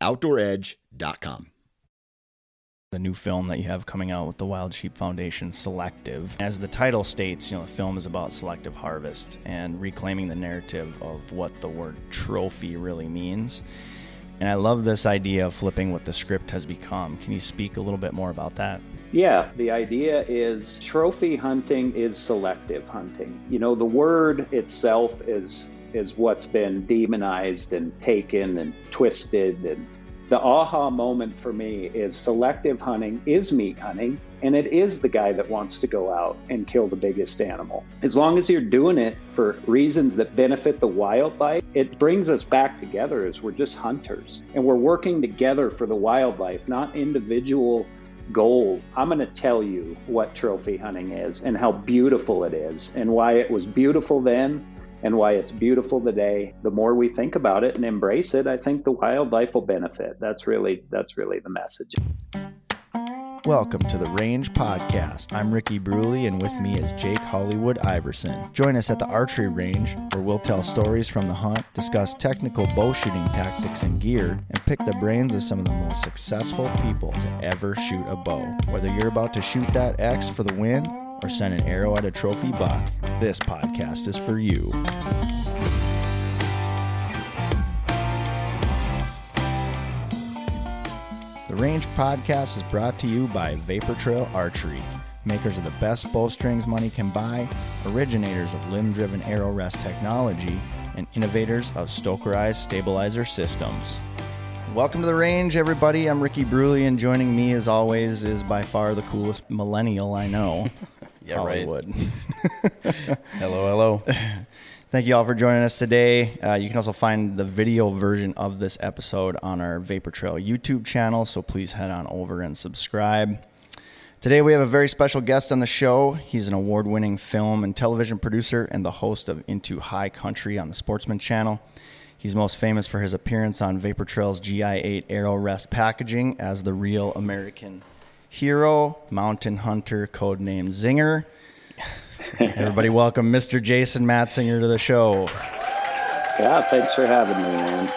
OutdoorEdge.com. The new film that you have coming out with the Wild Sheep Foundation, Selective. As the title states, you know, the film is about selective harvest and reclaiming the narrative of what the word trophy really means. And I love this idea of flipping what the script has become. Can you speak a little bit more about that? Yeah, the idea is trophy hunting is selective hunting. You know, the word itself is is what's been demonized and taken and twisted and the aha moment for me is selective hunting is meat hunting and it is the guy that wants to go out and kill the biggest animal. As long as you're doing it for reasons that benefit the wildlife it brings us back together as we're just hunters and we're working together for the wildlife not individual goals. I'm going to tell you what trophy hunting is and how beautiful it is and why it was beautiful then and why it's beautiful today. The more we think about it and embrace it, I think the wildlife will benefit. That's really that's really the message. Welcome to the Range Podcast. I'm Ricky Bruley, and with me is Jake Hollywood Iverson. Join us at the archery range, where we'll tell stories from the hunt, discuss technical bow shooting tactics and gear, and pick the brains of some of the most successful people to ever shoot a bow. Whether you're about to shoot that X for the win or send an arrow at a trophy buck, this podcast is for you. The Range Podcast is brought to you by Vapor Trail Archery, makers of the best bowstrings money can buy, originators of limb driven arrow rest technology, and innovators of Stokerized stabilizer systems. Welcome to the range, everybody. I'm Ricky Bruley, and joining me, as always, is by far the coolest millennial I know. Yeah, Hollywood. right. hello, hello. Thank you all for joining us today. Uh, you can also find the video version of this episode on our Vapor Trail YouTube channel, so please head on over and subscribe. Today, we have a very special guest on the show. He's an award winning film and television producer and the host of Into High Country on the Sportsman channel. He's most famous for his appearance on Vapor Trail's GI 8 Arrow Rest packaging as the real American hero, mountain hunter, codename Zinger. Everybody, welcome Mr. Jason Matzinger to the show. Yeah, thanks for having me, man.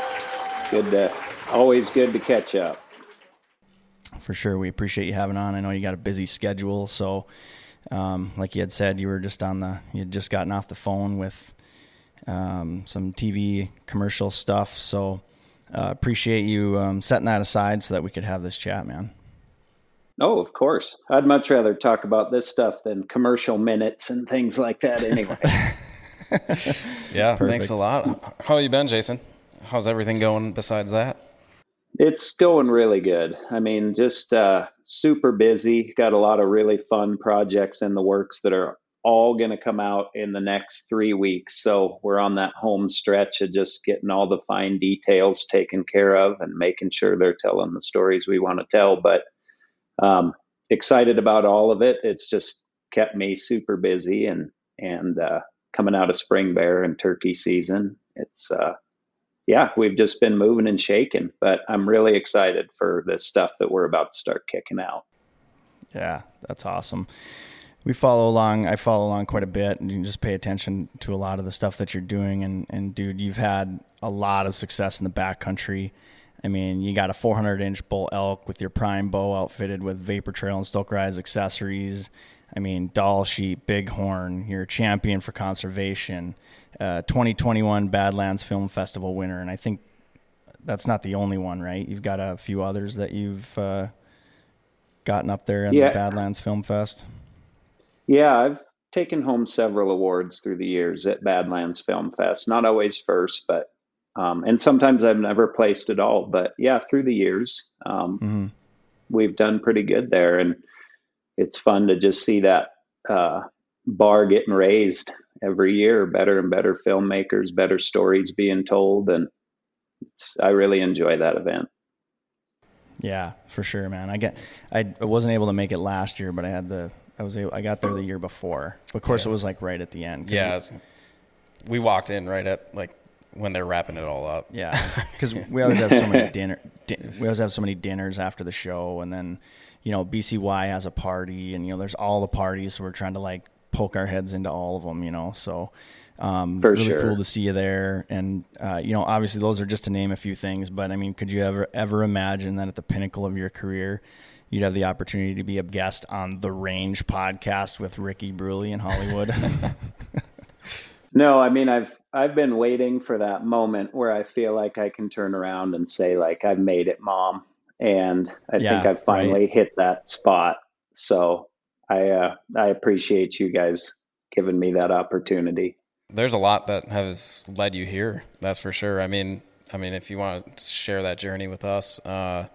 It's good to always good to catch up. For sure, we appreciate you having on. I know you got a busy schedule, so um, like you had said, you were just on the you had just gotten off the phone with um, some TV commercial stuff. So uh, appreciate you um, setting that aside so that we could have this chat, man. Oh, of course. I'd much rather talk about this stuff than commercial minutes and things like that anyway. yeah, Perfect. thanks a lot. How you been, Jason? How's everything going besides that? It's going really good. I mean, just uh, super busy. Got a lot of really fun projects in the works that are all going to come out in the next three weeks. So we're on that home stretch of just getting all the fine details taken care of and making sure they're telling the stories we want to tell. But um, excited about all of it. It's just kept me super busy and and uh, coming out of spring bear and turkey season. It's uh, yeah, we've just been moving and shaking, but I'm really excited for the stuff that we're about to start kicking out. Yeah, that's awesome. We follow along. I follow along quite a bit, and you just pay attention to a lot of the stuff that you're doing. And and dude, you've had a lot of success in the backcountry. I mean, you got a 400 inch bull elk with your prime bow outfitted with Vapor Trail and Stokerized accessories. I mean, Dall sheep, bighorn. You're a champion for conservation. Uh, 2021 Badlands Film Festival winner, and I think that's not the only one, right? You've got a few others that you've uh, gotten up there in yeah. the Badlands Film Fest. Yeah, I've taken home several awards through the years at Badlands Film Fest. Not always first, but um, and sometimes I've never placed at all. But yeah, through the years, um, mm-hmm. we've done pretty good there, and it's fun to just see that uh, bar getting raised every year. Better and better filmmakers, better stories being told, and I really enjoy that event. Yeah, for sure, man. I get I, I wasn't able to make it last year, but I had the I was able, I got there the year before. Of course, yeah. it was like right at the end. Yeah, we, we walked in right at like when they're wrapping it all up. Yeah, because we always have so many dinner. Di- we always have so many dinners after the show, and then you know BCY has a party, and you know there's all the parties. So we're trying to like poke our heads into all of them. You know, so um, For really sure. cool to see you there. And uh, you know, obviously those are just to name a few things. But I mean, could you ever ever imagine that at the pinnacle of your career? You'd have the opportunity to be a guest on the Range podcast with Ricky Bruley in Hollywood. No, I mean I've I've been waiting for that moment where I feel like I can turn around and say like I've made it, mom, and I yeah, think I've finally right. hit that spot. So I uh, I appreciate you guys giving me that opportunity. There's a lot that has led you here. That's for sure. I mean, I mean, if you want to share that journey with us, uh,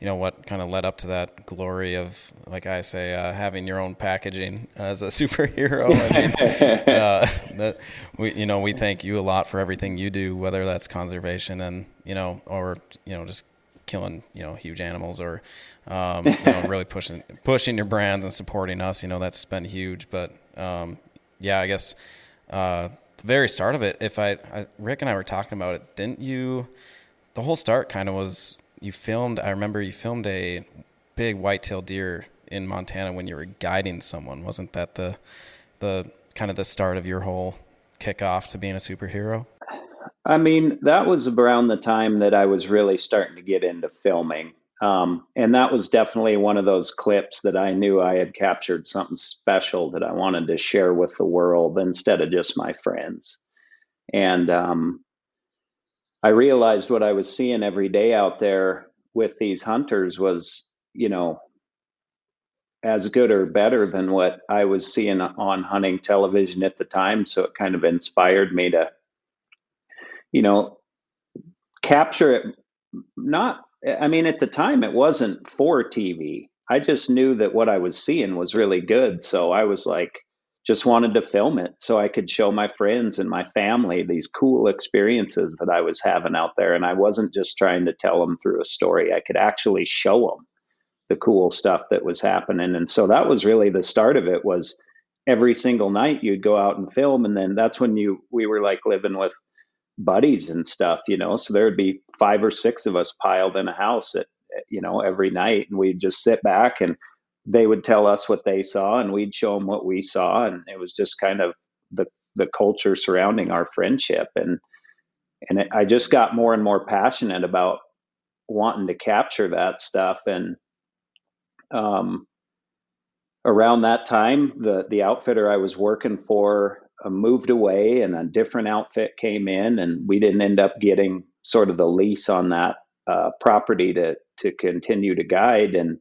you know what kind of led up to that glory of like i say uh, having your own packaging as a superhero. I mean uh, that we you know we thank you a lot for everything you do whether that's conservation and you know or you know just killing you know huge animals or um, you know really pushing pushing your brands and supporting us. You know that's been huge. But um, yeah i guess uh, the very start of it if I, I rick and i were talking about it didn't you the whole start kind of was you filmed. I remember you filmed a big white-tailed deer in Montana when you were guiding someone. Wasn't that the the kind of the start of your whole kickoff to being a superhero? I mean, that was around the time that I was really starting to get into filming. Um, and that was definitely one of those clips that I knew I had captured something special that I wanted to share with the world instead of just my friends. And um, I realized what I was seeing every day out there with these hunters was, you know, as good or better than what I was seeing on hunting television at the time. So it kind of inspired me to, you know, capture it. Not, I mean, at the time it wasn't for TV. I just knew that what I was seeing was really good. So I was like, just wanted to film it so I could show my friends and my family these cool experiences that I was having out there. And I wasn't just trying to tell them through a story, I could actually show them the cool stuff that was happening. And so that was really the start of it was every single night you'd go out and film. And then that's when you, we were like living with buddies and stuff, you know, so there would be five or six of us piled in a house at, you know, every night and we'd just sit back and they would tell us what they saw and we'd show them what we saw and it was just kind of the the culture surrounding our friendship. And and it, I just got more and more passionate about wanting to capture that stuff. And um around that time the the outfitter I was working for uh, moved away and a different outfit came in and we didn't end up getting sort of the lease on that uh, property to to continue to guide. And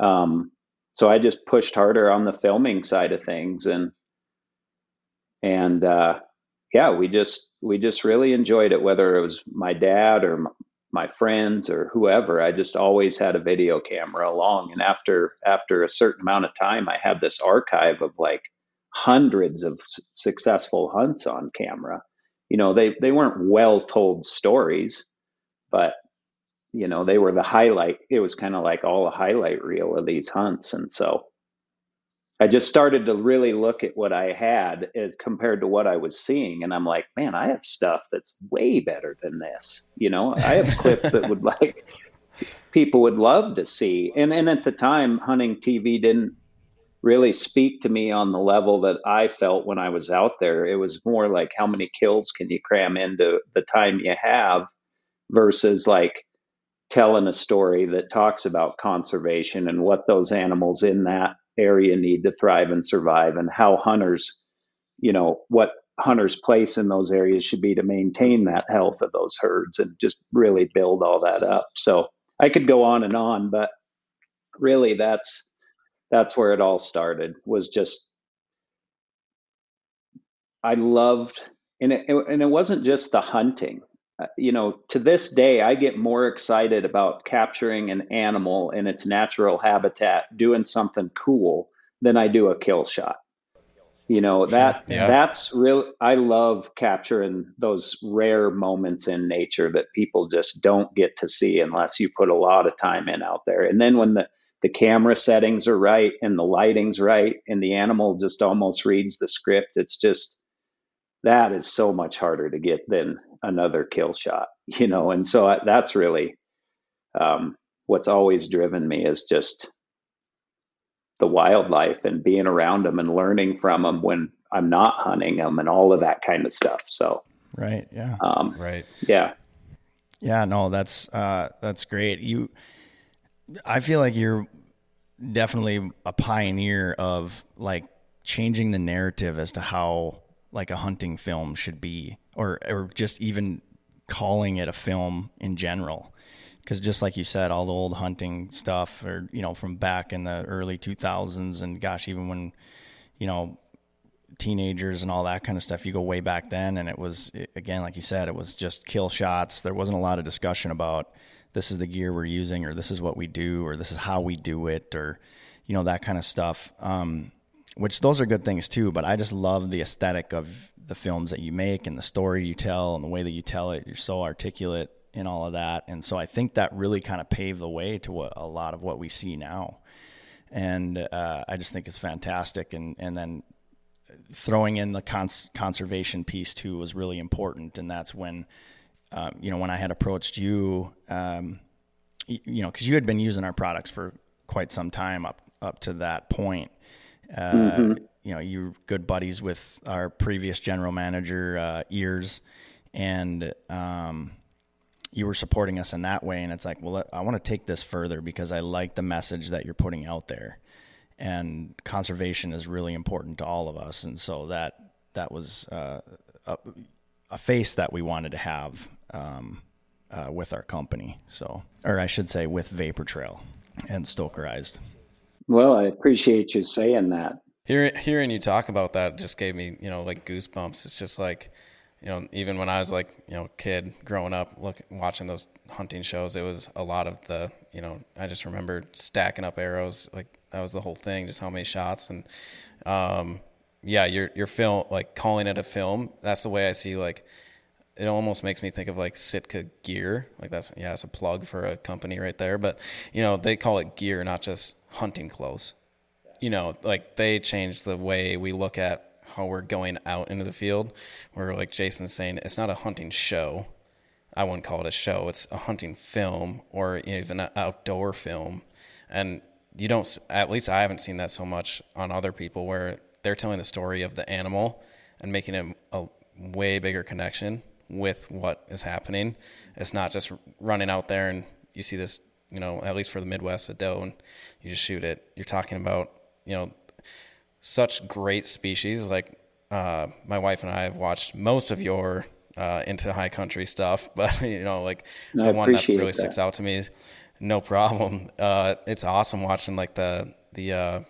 um, so I just pushed harder on the filming side of things and and uh, yeah, we just we just really enjoyed it. Whether it was my dad or my friends or whoever, I just always had a video camera along. And after after a certain amount of time, I had this archive of like hundreds of s- successful hunts on camera. You know, they they weren't well told stories, but you know they were the highlight it was kind of like all a highlight reel of these hunts and so i just started to really look at what i had as compared to what i was seeing and i'm like man i have stuff that's way better than this you know? I have clips that would like people would love to see and and at the time hunting tv didn't really speak to me on the level that i felt when i was out there. It was more like how many kills can you cram into the time you have versus like telling a story that talks about conservation and what those animals in that area need to thrive and survive and how hunters you know what hunters place in those areas should be to maintain that health of those herds and just really build all that up. So i could go on and on but really that's that's where it all started was just i loved and it, and it wasn't just the hunting Uh, you know, to this day, I get more excited about capturing an animal in its natural habitat, doing something cool, than I do a kill shot. You know that yeah. that's real. I love capturing those rare moments in nature that people just don't get to see unless you put a lot of time in out there. And then when the the camera settings are right and the lighting's right and the animal just almost reads the script, it's just that is so much harder to get than another kill shot. You know, and so that's really um, what's always driven me is just the wildlife and being around them and learning from them when I'm not hunting them and all of that kind of stuff. So, right. Yeah. Um, right. Yeah. Yeah. No, that's, uh, that's great. You, I feel like you're definitely a pioneer of like changing the narrative as to how like a hunting film should be or, or just even calling it a film in general because just like you said, all the old hunting stuff, or you know, from back in the early 2000s, and gosh, even when you know teenagers and all that kind of stuff, you go way back then, and it was again, like you said, it was just kill shots. There wasn't a lot of discussion about this is the gear we're using, or this is what we do, or this is how we do it, or you know that kind of stuff. Um, which those are good things too, but I just love the aesthetic of the films that you make and the story you tell and the way that you tell it. You're so articulate in all of that. And so I think that really kind of paved the way to what, a lot of what we see now. And uh, I just think it's fantastic. And, and then throwing in the cons- conservation piece too was really important. And that's when, uh, you know, when I had approached you, um, you know, because you had been using our products for quite some time up up to that point. Uh, mm-hmm. You know, you're good buddies with our previous general manager, uh, Ears, and um, you were supporting us in that way. And it's like well i want to take this further because i like the message that you're putting out there. And conservation is really important to all of us. And so that that was uh, a, a, face that we wanted to have um, uh, with our company. So or i should say with vapor trail and stokerized well i appreciate you saying that hearing hearing you talk about that just gave me you know like goosebumps it's just like you know, even when I was like, you know, kid growing up, look, watching those hunting shows, it was a lot of the, you know, I just remember stacking up arrows. Like that was the whole thing, just how many shots. And, um, yeah, your, your film, like calling it a film, that's the way I see, like, it almost makes me think of like Sitka gear. Like that's, yeah, it's a plug for a company right there. But, you know, they call it gear, not just hunting clothes. You know, like they change the way we look at how we're going out into the field. Where like Jason's saying, it's not a hunting show. I wouldn't call it a show. It's a hunting film or even an outdoor film. And you don't, at least I haven't seen that so much on other people where they're telling the story of the animal and making it a way bigger connection with what is happening. It's not just running out there and you see this, you know, at least for the Midwest, a doe, and you just shoot it. You're talking about, you know, such great species. Like uh, my wife and I have watched most of your uh, into high country stuff, but you know, like no, the one that really that. sticks out to me is no problem. Uh, it's awesome watching like the the uh,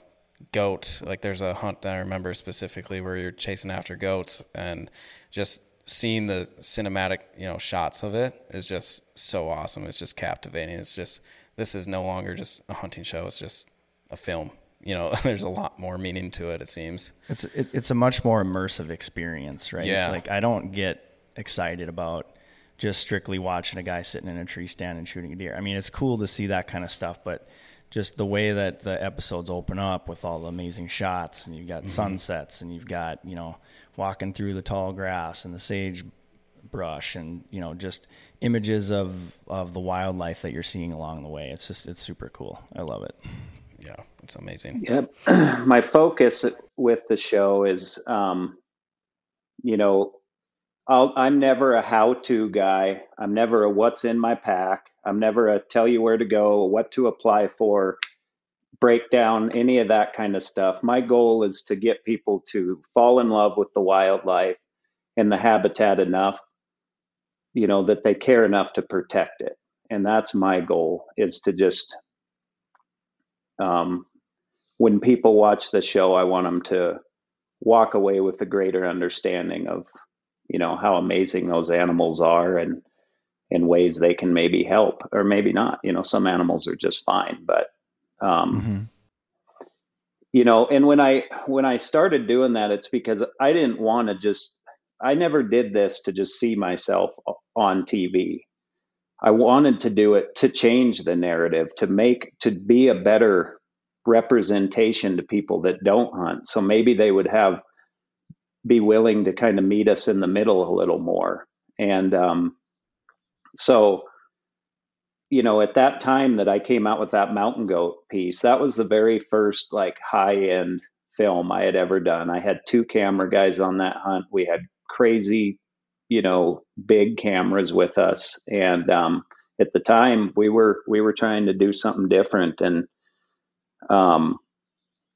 goat. Like there's a hunt that I remember specifically where you're chasing after goats and just seeing the cinematic you know shots of it is just so awesome. It's just captivating. It's just this is no longer just a hunting show. It's just a film you know, there's a lot more meaning to it. It seems it's it, it's a much more immersive experience, right? Yeah. Like I don't get excited about just strictly watching a guy sitting in a tree stand and shooting a deer. I mean, it's cool to see that kind of stuff, but just the way that the episodes open up with all the amazing shots, and you've got mm-hmm. sunsets, and you've got you know walking through the tall grass and the sage brush, and you know just images of of the wildlife that you're seeing along the way. It's just it's super cool. I love it yeah, it's amazing. Yep. My focus with the show is, um, you know, i am never a how-to guy. I'm never a what's in my pack. I'm never a tell you where to go, what to apply for, break down any of that kind of stuff. My goal is to get people to fall in love with the wildlife and the habitat enough, you know, that they care enough to protect it. And that's my goal is to just um, when people watch the show, I want them to walk away with a greater understanding of, you know, how amazing those animals are and in ways they can maybe help or maybe not. You know, some animals are just fine, but um, you know, and when I when I started doing that, it's because I didn't want to just. I never did this to just see myself on TV. I wanted to do it to change the narrative, to make to be a better representation to people that don't hunt. So maybe they would have be willing to kind of meet us in the middle a little more. And um, so, you know, at that time that I came out with that mountain goat piece, that was the very first like high end film I had ever done. I had two camera guys on that hunt. We had crazy, you know, big cameras with us, and um, at the time we were we were trying to do something different. And um,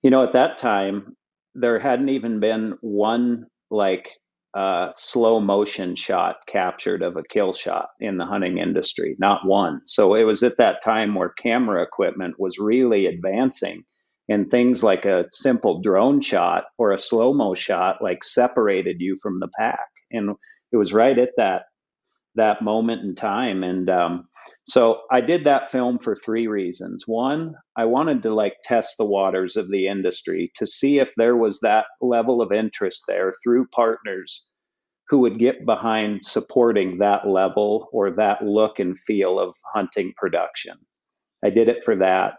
you know, at that time there hadn't even been one like uh, slow motion shot captured of a kill shot in the hunting industry, not one. So it was at that time where camera equipment was really advancing, and things like a simple drone shot or a slow mo shot like separated you from the pack, and it was right at that that moment in time. And um, so I did that film for three reasons. One, I wanted to like test the waters of the industry to see if there was that level of interest there through partners who would get behind supporting that level or that look and feel of hunting production. I did it for that.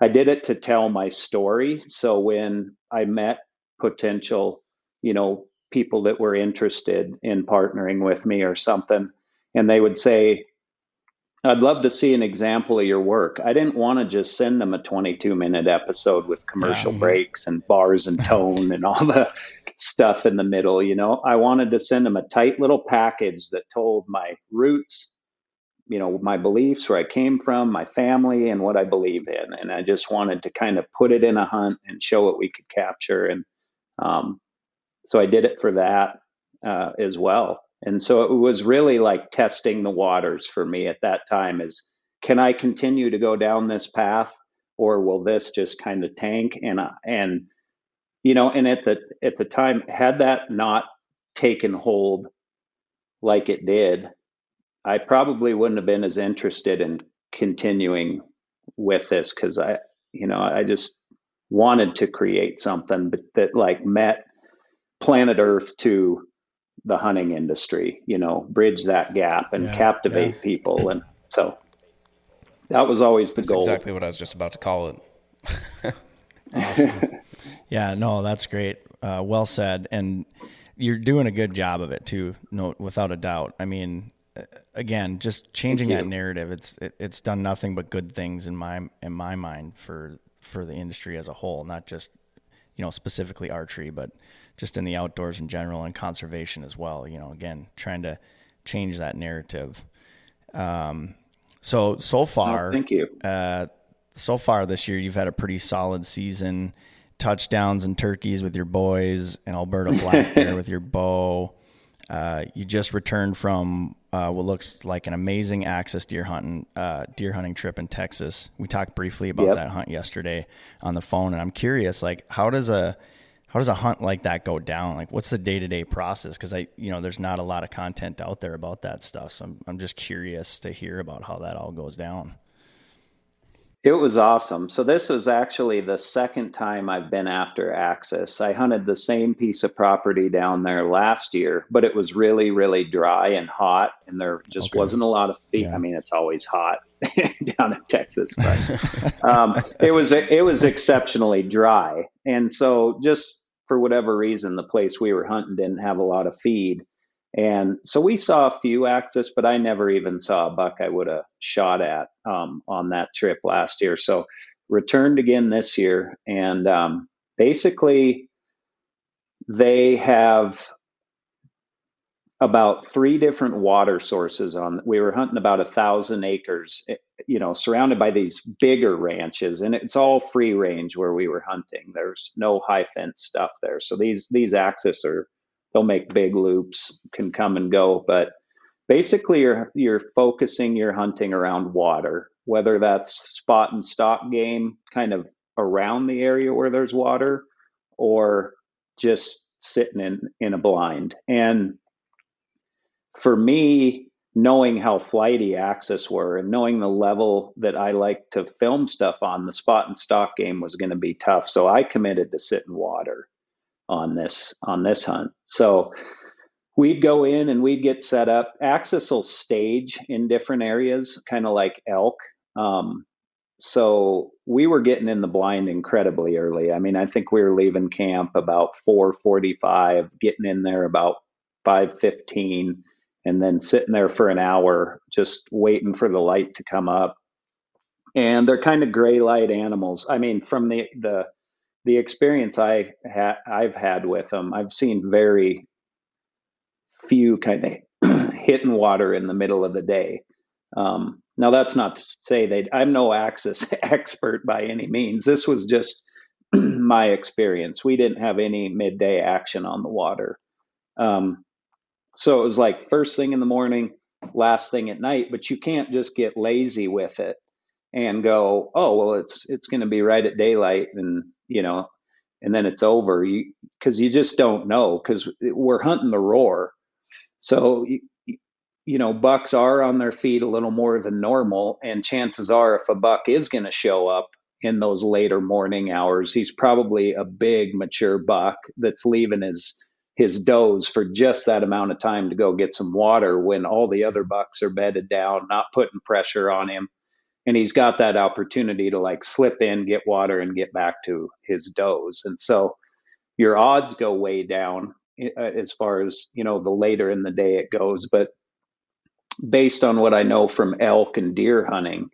I did it to tell my story. So when I met potential, you know, people that were interested in partnering with me or something, and they would say, I'd love to see an example of your work. I didn't want to just send them a 22 minute episode with commercial yeah. breaks and bars and tone and all the stuff in the middle. You know, I wanted to send them a tight little package that told my roots, you know, my beliefs, where I came from, my family, and what I believe in. And I just wanted to kind of put it in a hunt and show what we could capture. And um, so I did it for that uh, as well. And so it was really like testing the waters for me at that time is can I continue to go down this path or will this just kind of tank? And and you know and at the at the time had that not taken hold like it did I probably wouldn't have been as interested in continuing with this cuz I you know I just wanted to create something that like met planet earth to the hunting industry, you know, bridge that gap and yeah, captivate yeah. people. And so that was always the that's goal. Exactly what I was just about to call it. awesome. yeah, no, that's great. Uh, well said. And you're doing a good job of it too, no, without a doubt. I mean, again, just changing that narrative. It's it, it's done nothing but good things in my in my mind for for the industry as a whole, not just you know specifically archery, but just in the outdoors in general and conservation as well. You know, again, trying to change that narrative. Um, so so far, oh, thank you. Uh, so far this year, you've had a pretty solid season. Touchdowns and turkeys with your boys, and Alberta black bear with your bow. Uh, you just returned from uh, what looks like an amazing access deer hunting uh, deer hunting trip in Texas. We talked briefly about yep. that hunt yesterday on the phone, and I'm curious, like, how does a how does a hunt like that go down? Like, what's the day to day process? Because I, you know, there's not a lot of content out there about that stuff. So I'm, I'm just curious to hear about how that all goes down. It was awesome. So this is actually the second time I've been after Axis. I hunted the same piece of property down there last year, but it was really, really dry and hot, and there just okay. wasn't a lot of feet. Yeah. I mean, it's always hot down in Texas, but um, it was it was exceptionally dry, and so just for whatever reason, the place we were hunting didn't have a lot of feed. And so we saw a few axis, but I never even saw a buck I would have shot at um, on that trip last year. So returned again this year, and um, basically they have about three different water sources on we were hunting about a thousand acres eh, you know surrounded by these bigger ranches and it's all free range where we were hunting there's no high fence stuff there so these these axis are they'll make big loops can come and go but basically you're you're focusing your hunting around water whether that's spot and stock game kind of around the area where there's water or just sitting in in a blind and for me, knowing how flighty Axis were and knowing the level that I like to film stuff on, the spot and stock game was going to be tough. So I committed to sit in water on this on this hunt. So we'd go in and we'd get set up. Axis will stage in different areas, kind of like elk. Um, so we were getting in the blind incredibly early. I mean, I think we were leaving camp about 4:45, getting in there about 5:15 and then sitting there for an hour just waiting for the light to come up. And they're kind of gray light animals. I mean, from the the the experience I ha- I've had with them, I've seen very few kind of hitting water in the middle of the day. Um, now that's not to say they. I'm no Axis expert by any means. This was just my experience. We didn't have any midday action on the water. Um, so it was like first thing in the morning, last thing at night, but you can't just get lazy with it and go, oh, well, it's, it's going to be right at daylight and, you know, and then it's over you, cause you just don't know cause we're hunting the roar. So, you, you know, bucks are on their feet a little more than normal. And chances are if a buck is going to show up in those later morning hours, he's probably a big mature buck that's leaving his, his does for just that amount of time to go get some water when all the other bucks are bedded down, not putting pressure on him. And he's got that opportunity to like slip in, get water, and get back to his does. And so your odds go way down uh, as far as, you know, the later in the day it goes. But based on what I know from elk and deer hunting,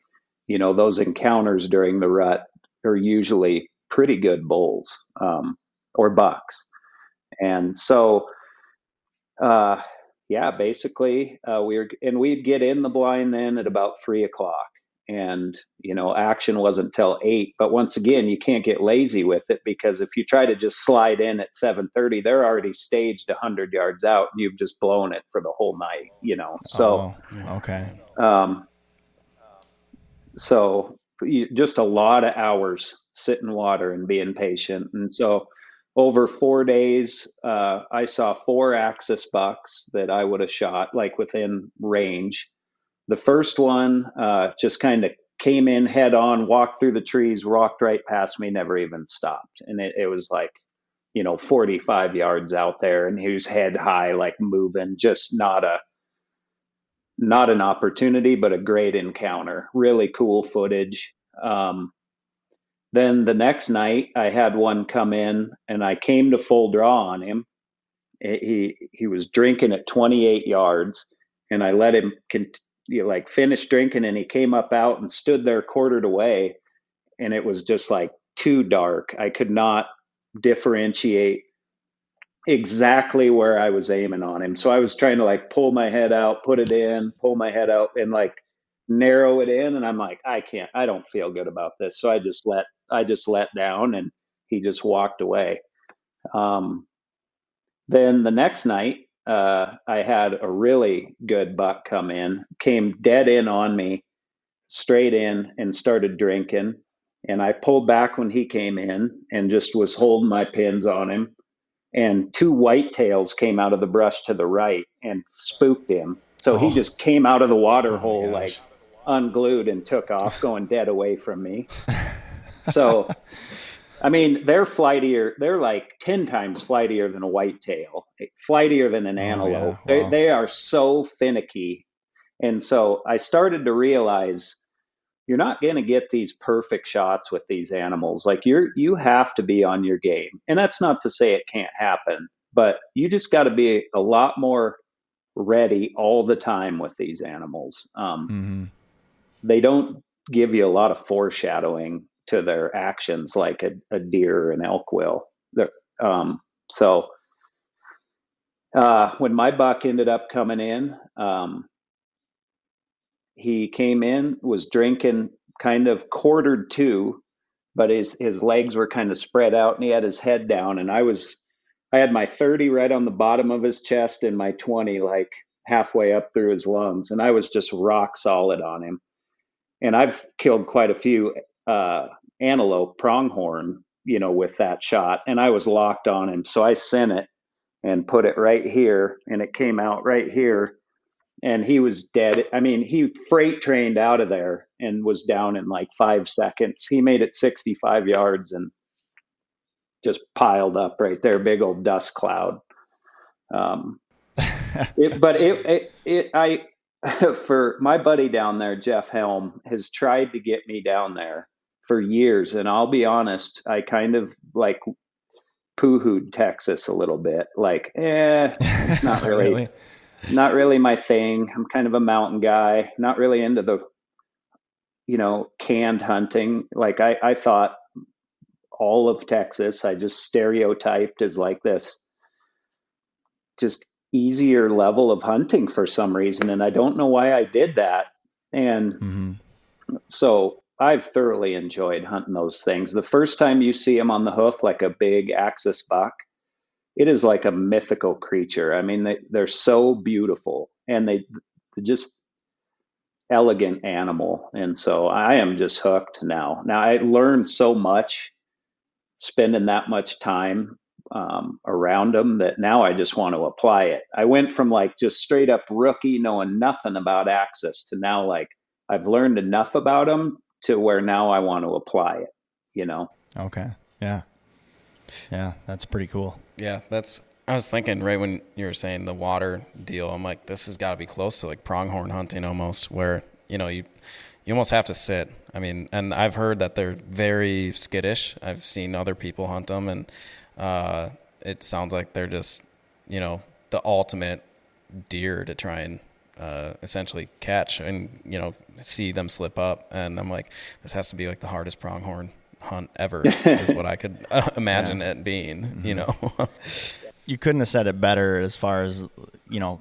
you know, those encounters during the rut are usually pretty good bulls um, or bucks. And so, uh, yeah, basically, uh, we were, and we'd get in the blind then at about three o'clock. And, you know, action wasn't till eight. But once again, you can't get lazy with it because if you try to just slide in at 7.30, they're already staged 100 yards out and you've just blown it for the whole night, you know. So, oh, okay. Um, so you, just a lot of hours sitting water and being patient. And so over four days, uh, I saw four axis bucks that I would have shot like within range. The first one uh, just kind of came in head on, walked through the trees, walked right past me, never even stopped. And it, it was like, you know, 45 yards out there, and he was head high, like moving, just not a not an opportunity, but a great encounter. Really cool footage. Um, then the next night, I had one come in, and I came to full draw on him. He he was drinking at 28 yards, and I let him you know, like finished drinking, and he came up out and stood there quartered away, and it was just like too dark. I could not differentiate exactly where I was aiming on him. So I was trying to like pull my head out, put it in, pull my head out, and like narrow it in. And I'm like, I can't, I don't feel good about this. So I just let I just let down and he just walked away. Um, then the next night, uh, I had a really good buck come in, came dead in on me, straight in, and started drinking. And I pulled back when he came in and just was holding my pins on him. And two white tails came out of the brush to the right and spooked him. So oh. he just came out of the water oh hole like unglued and took off, going dead away from me. So, I mean, they're flightier. They're like 10 times flightier than a whitetail, flightier than an antelope. Oh, yeah. wow. they, they are so finicky. And so I started to realize you're not going to get these perfect shots with these animals. Like you're, you have to be on your game. And that's not to say it can't happen, but you just got to be a lot more ready all the time with these animals. Um, mm-hmm. They don't give you a lot of foreshadowing to their actions like a, a deer and elk will. Um, so uh, when my buck ended up coming in, um, he came in, was drinking kind of quartered to, but his his legs were kind of spread out and he had his head down. And I was I had my 30 right on the bottom of his chest and my 20 like halfway up through his lungs. And I was just rock solid on him. And I've killed quite a few uh, antelope pronghorn, you know, with that shot, and I was locked on him. So I sent it and put it right here, and it came out right here. and he was dead. I mean, he freight trained out of there and was down in like five seconds. He made it 65 yards and just piled up right there, big old dust cloud. Um, it, but it, it, it, I, for my buddy down there, Jeff Helm, has tried to get me down there for years. And I'll be honest, I kind of like poo-hooed Texas a little bit. Like, eh, it's not really, really, not really my thing. I'm kind of a mountain guy, not really into the, you know, canned hunting. Like I, I thought all of Texas, I just stereotyped as like this, just easier level of hunting for some reason. And I don't know why I did that. And mm-hmm. so I've thoroughly enjoyed hunting those things. The first time you see them on the hoof, like a big axis buck, it is like a mythical creature. I mean, they, they're so beautiful and they just elegant animal. And so I am just hooked now. Now I learned so much spending that much time um, around them that now I just want to apply it. I went from like just straight up rookie, knowing nothing about axis to now like I've learned enough about them to where now I want to apply it, you know? Okay. Yeah. Yeah. That's pretty cool. Yeah. That's, I was thinking right when you were saying the water deal, I'm like, this has got to be close to like pronghorn hunting almost, where, you know, you, you almost have to sit. I mean, and I've heard that they're very skittish. I've seen other people hunt them, and uh, it sounds like they're just, you know, the ultimate deer to try and uh, essentially catch and you know see them slip up. And I'm like, this has to be like the hardest pronghorn hunt ever, is what I could uh, imagine yeah. it being. Mm-hmm. You know, you couldn't have said it better as far as you know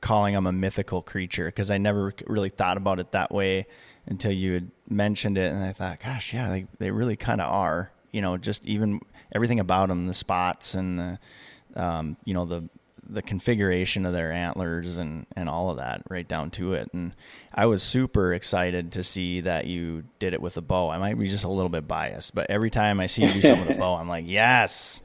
calling them a mythical creature because I never really thought about it that way until you had mentioned it, and I thought, gosh, yeah, they they really kind of are. You know, just even everything about them, the spots and the um, you know the the configuration of their antlers and, and all of that right down to it. And I was super excited to see that you did it with a bow. I might be just a little bit biased, but every time I see you do something with a bow, I'm like, yes.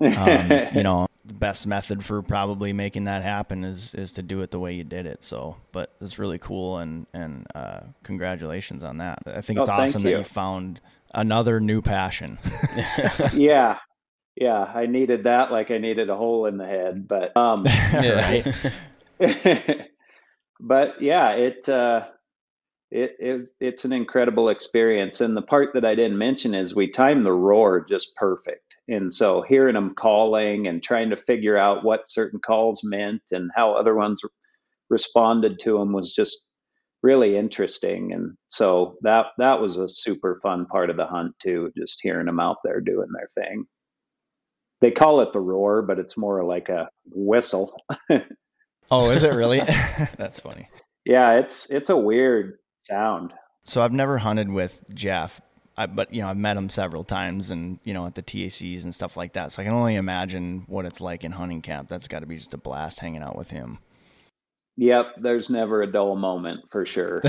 Um, you know, the best method for probably making that happen is is to do it the way you did it. So, but it's really cool and and uh, congratulations on that. I think it's oh, awesome you. that you found another new passion. yeah, yeah, I needed that like I needed a hole in the head, but um, but yeah, it uh, it, it it's an incredible experience. And the part that I didn't mention is we timed the roar just perfect. And so hearing them calling and trying to figure out what certain calls meant and how other ones responded to them was just really interesting. And so that that was a super fun part of the hunt too, just hearing them out there doing their thing they call it the roar, but it's more like a whistle. oh, is it really? That's funny. Yeah, it's it's a weird sound. So I've never hunted with Jeff, I, but you know I've met him several times, and you know at the TACs and stuff like that. So I can only imagine what it's like in hunting camp. That's got to be just a blast hanging out with him. Yep, there's never a dull moment for sure.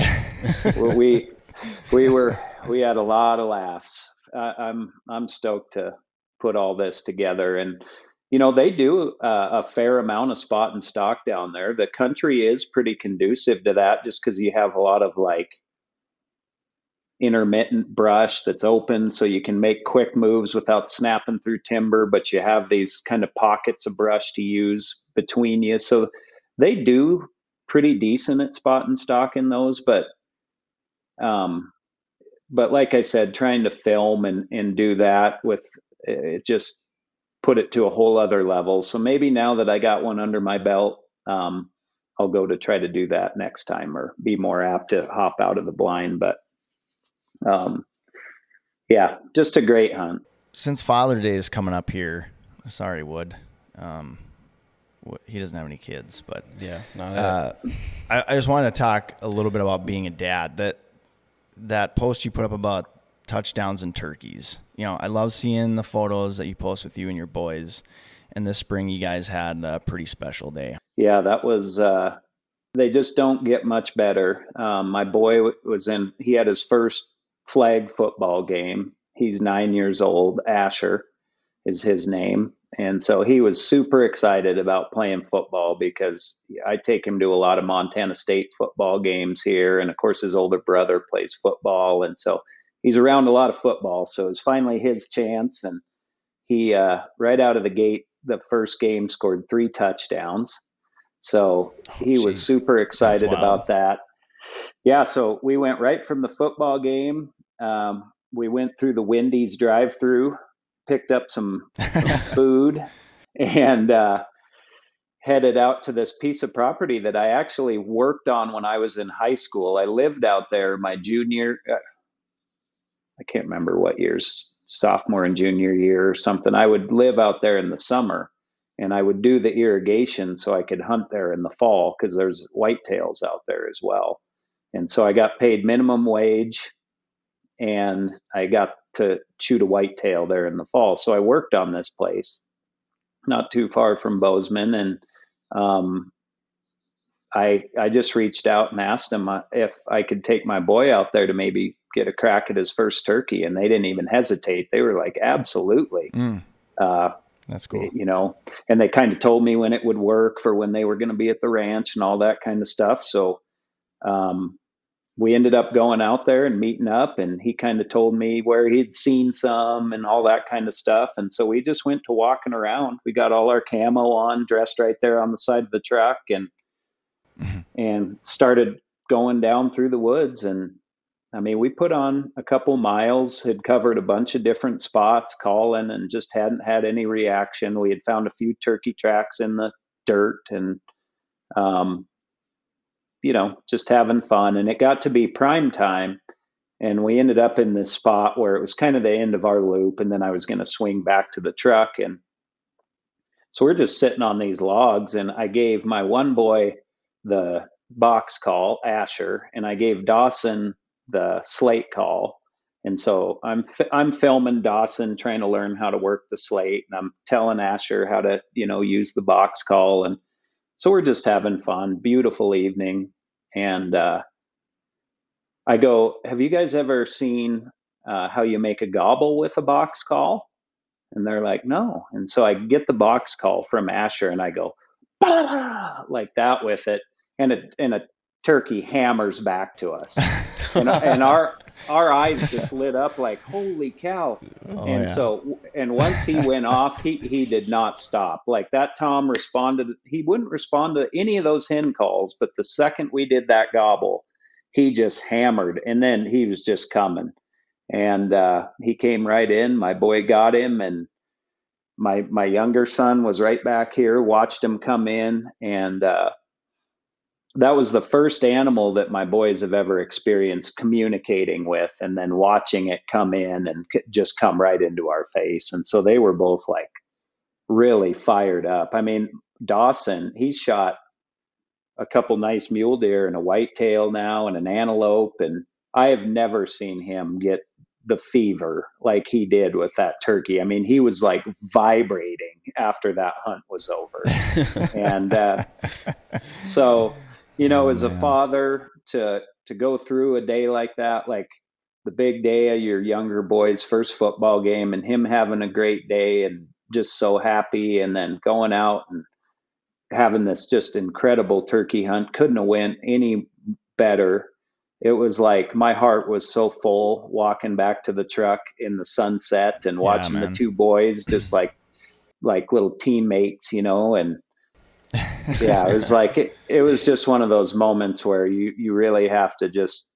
we we were we had a lot of laughs. I, I'm I'm stoked to put all this together. And you know they do uh, a fair amount of spot and stock down there. The country is pretty conducive to that, just because you have a lot of like intermittent brush that's open so you can make quick moves without snapping through timber but you have these kind of pockets of brush to use between you so they do pretty decent at spot and stock in those but um but like i said trying to film and and do that with it just put it to a whole other level. So maybe now that I got one under my belt, um, I'll go to try to do that next time or be more apt to hop out of the blind. But um, yeah, just a great hunt. Since Father Day is coming up here, sorry, Wood. Um, he doesn't have any kids, but yeah, uh, I, I just wanted to talk a little bit about being a dad. That that post you put up about touchdowns and turkeys. You know, I love seeing the photos that you post with you and your boys. And this spring, you guys had a pretty special day. Yeah, that was. Uh, they just don't get much better. Um, my boy was in. He had his first flag football game. He's nine years old. Asher is his name, And so he was super excited about playing football because I take him to a lot of Montana State football games here. And of course, his older brother plays football. And so he's around a lot of football. So it's finally his chance. And he, uh, right out of the gate, the first game scored three touchdowns. So oh, he geez. was super excited about that. Yeah. So we went right from the football game. Um, we went through the Wendy's drive through, picked up some, some food, and uh, headed out to this piece of property that I actually worked on when I was in high school. I lived out there my junior, uh, I can't remember what years, sophomore and junior year or something. I would live out there in the summer and I would do the irrigation so I could hunt there in the fall because there's whitetails out there as well. And so I got paid minimum wage and I got to shoot a whitetail there in the fall. So I worked on this place not too far from Bozeman and um, I I just reached out and asked him uh, if I could take my boy out there to maybe get a crack at his first turkey, and they didn't even hesitate. They were like, "Absolutely." Mm. Uh, That's cool. You know, and they kind of told me when it would work for when they were going to be at the ranch and all that kind of stuff. So, um, we ended up going out there and meeting up and he kind of told me where he'd seen some and all that kind of stuff and so we just went to walking around we got all our camo on dressed right there on the side of the truck and mm-hmm. and started going down through the woods and i mean we put on a couple miles had covered a bunch of different spots calling and just hadn't had any reaction we had found a few turkey tracks in the dirt and um, you know, just having fun. And it got to be prime time. And we ended up in this spot where it was kind of the end of our loop. And then I was going to swing back to the truck. And so we're just sitting on these logs. And I gave my one boy the box call, Asher, and I gave Dawson the slate call. And so I'm I'm filming Dawson trying to learn how to work the slate, and I'm telling Asher how to you know use the box call, and so we're just having fun. Beautiful evening. And uh, I go, Have you guys ever seen uh, how you make a gobble with a box call? And they're like, No. And so I get the box call from Asher and I go, like that with it. And a, and a turkey hammers back to us. and, and our our eyes just lit up like holy cow oh, and yeah. so and once he went off he he did not stop like that tom responded he wouldn't respond to any of those hen calls but the second we did that gobble he just hammered and then he was just coming and uh, he came right in my boy got him and my my younger son was right back here watched him come in and uh, that was the first animal that my boys have ever experienced communicating with and then watching it come in and just come right into our face. And so they were both like really fired up. I mean dawson he shot a couple nice mule deer and a whitetail now and an antelope and i have never seen him get the fever like he did with that turkey. I mean he was like vibrating after that hunt was over. And uh, so you know, oh, as man. a father to to go through a day like that, like the big day of your younger boy's first football game and him having a great day and just so happy and then going out and having this just incredible turkey hunt couldn't have went any better it was like my heart was so full walking back to the truck in the sunset and watching yeah, the two boys just like like little teammates you know and yeah, it was like it, it was just one of those moments where you you really have to just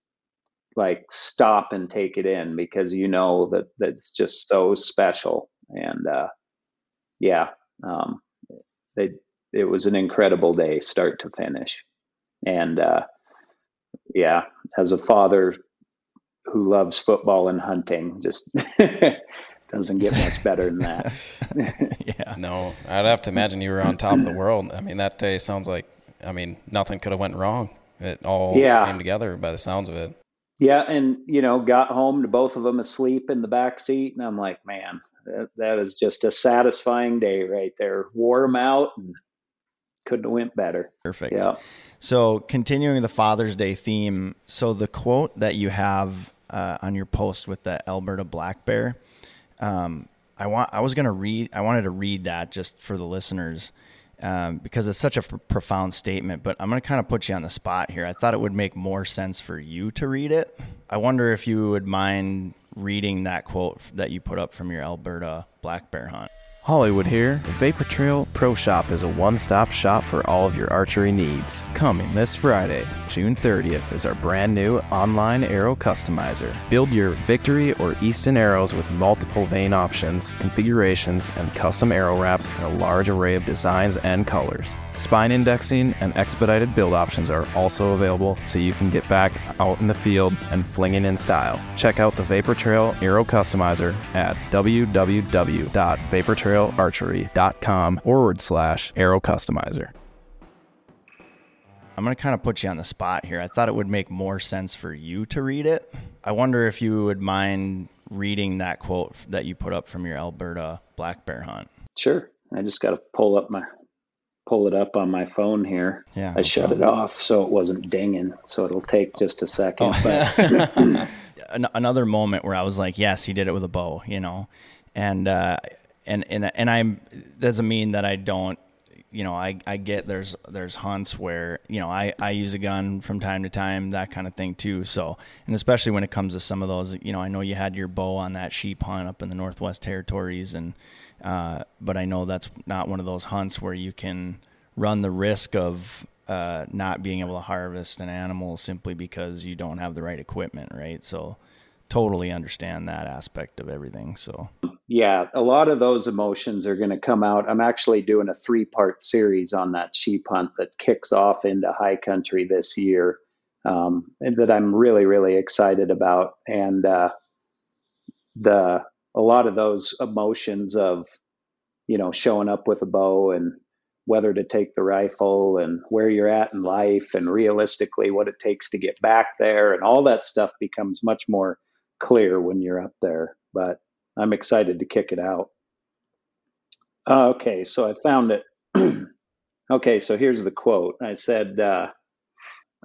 like stop and take it in because you know that that's just so special. And uh yeah um it it was an incredible day start to finish. And uh yeah as a father who loves football and hunting just doesn't get much better than that. yeah. No, I'd have to imagine you were on top of the world. I mean, that day sounds like, I mean, nothing could have went wrong. It all yeah. came together by the sounds of it. Yeah. And, you know, got home to both of them asleep in the back seat. And I'm like, man, that, that is just a satisfying day right there. Wore them out and couldn't have went better. Perfect. Yeah. So continuing the Father's Day theme. So the quote that you have uh, on your post with the Alberta black bear, um, I want I was gonna read I wanted to read that just for the listeners um, because it's such a profound statement. But I'm gonna kind of put you on the spot here. I thought it would make more sense for you to read it. I wonder if you would mind reading that quote that you put up from your Alberta black bear hunt. Hollywood here. The Vapor Trail Pro Shop is a one stop shop for all of your archery needs. Coming this Friday, June 30th, is our brand new online arrow customizer. Build your Victory or Easton arrows with multiple vane options, configurations, and custom arrow wraps in a large array of designs and colors. Spine indexing and expedited build options are also available so you can get back out in the field and flinging in style. Check out the Vapor Trail Arrow Customizer at www.vaportrailarchery.com forward slash arrow customizer. I'm going to kind of put you on the spot here. I thought it would make more sense for you to read it. I wonder if you would mind reading that quote that you put up from your Alberta black bear hunt. Sure. I just got to pull up my pull it up on my phone here. Yeah, I shut it off so it wasn't dinging. So it'll take just a second. Oh. But another moment where I was like, yes, he did it with a bow, you know, and uh, and and and I'm doesn't mean that I don't. You know, I, I get there's there's hunts where you know I, I use a gun from time to time that kind of thing too. So and especially when it comes to some of those, you know, I know you had your bow on that sheep hunt up in the Northwest Territories, and uh, but I know that's not one of those hunts where you can run the risk of uh, not being able to harvest an animal simply because you don't have the right equipment, right? So totally understand that aspect of everything. So yeah, a lot of those emotions are going to come out. I'm actually doing a three part series on that sheep hunt that kicks off into high country this year. Um, that I'm really, really excited about. And uh, the a lot of those emotions of you know showing up with a bow and whether to take the rifle and where you're at in life and realistically what it takes to get back there and all that stuff becomes much more clear when you're up there but i'm excited to kick it out. Uh, okay so i found it. Okay so here's the quote. I said uh,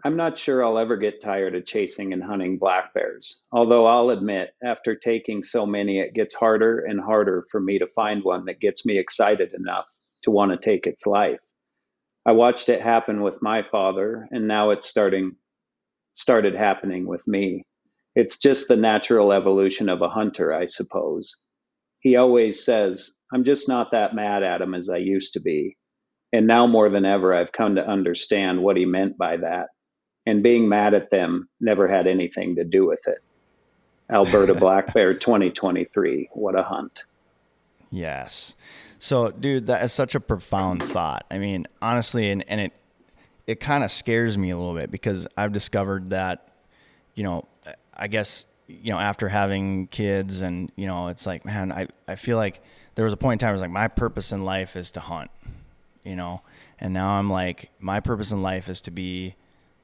I'm not sure I'll ever get tired of chasing and hunting black bears, although I'll admit, after taking so many, it gets harder and harder for me to find one that gets me excited enough to want to take its life. I watched it happen with my father, and now it's starting started happening with me. It's just the natural evolution of a hunter, I suppose. He always says, I'm just not that mad at him as I used to be. And now more than ever, I've come to understand what he meant by that and being mad at them never had anything to do with it. Alberta Black Bear 2023. What a hunt. Yes. So, dude, that is such a profound thought. I mean, honestly, and, and it it kind of scares me a little bit because I've discovered that, you know, I guess, you know, after having kids and, you know, it's like, man, I, I feel like there was a point in time where I was like, my purpose in life is to hunt, you know, and now I'm like, my purpose in life is to be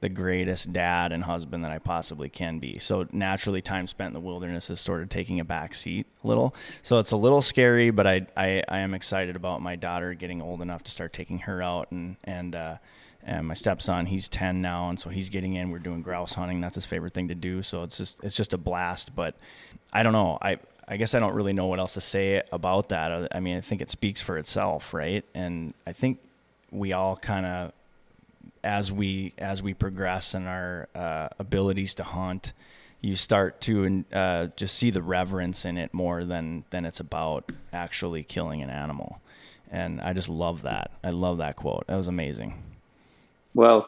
the greatest dad and husband that I possibly can be. So naturally, time spent in the wilderness is sort of taking a back seat a little. So it's a little scary, but I, I, I am excited about my daughter getting old enough to start taking her out and, and, uh, and my stepson, he's 10 now. And so he's getting in, we're doing grouse hunting. That's his favorite thing to do. So it's just, it's just a blast, but I don't know. I, I guess I don't really know what else to say about that. I mean, I think it speaks for itself, right? And I think we all kind of as we as we progress in our uh, abilities to hunt, you start to uh, just see the reverence in it more than than it's about actually killing an animal. And I just love that. I love that quote. That was amazing. Well,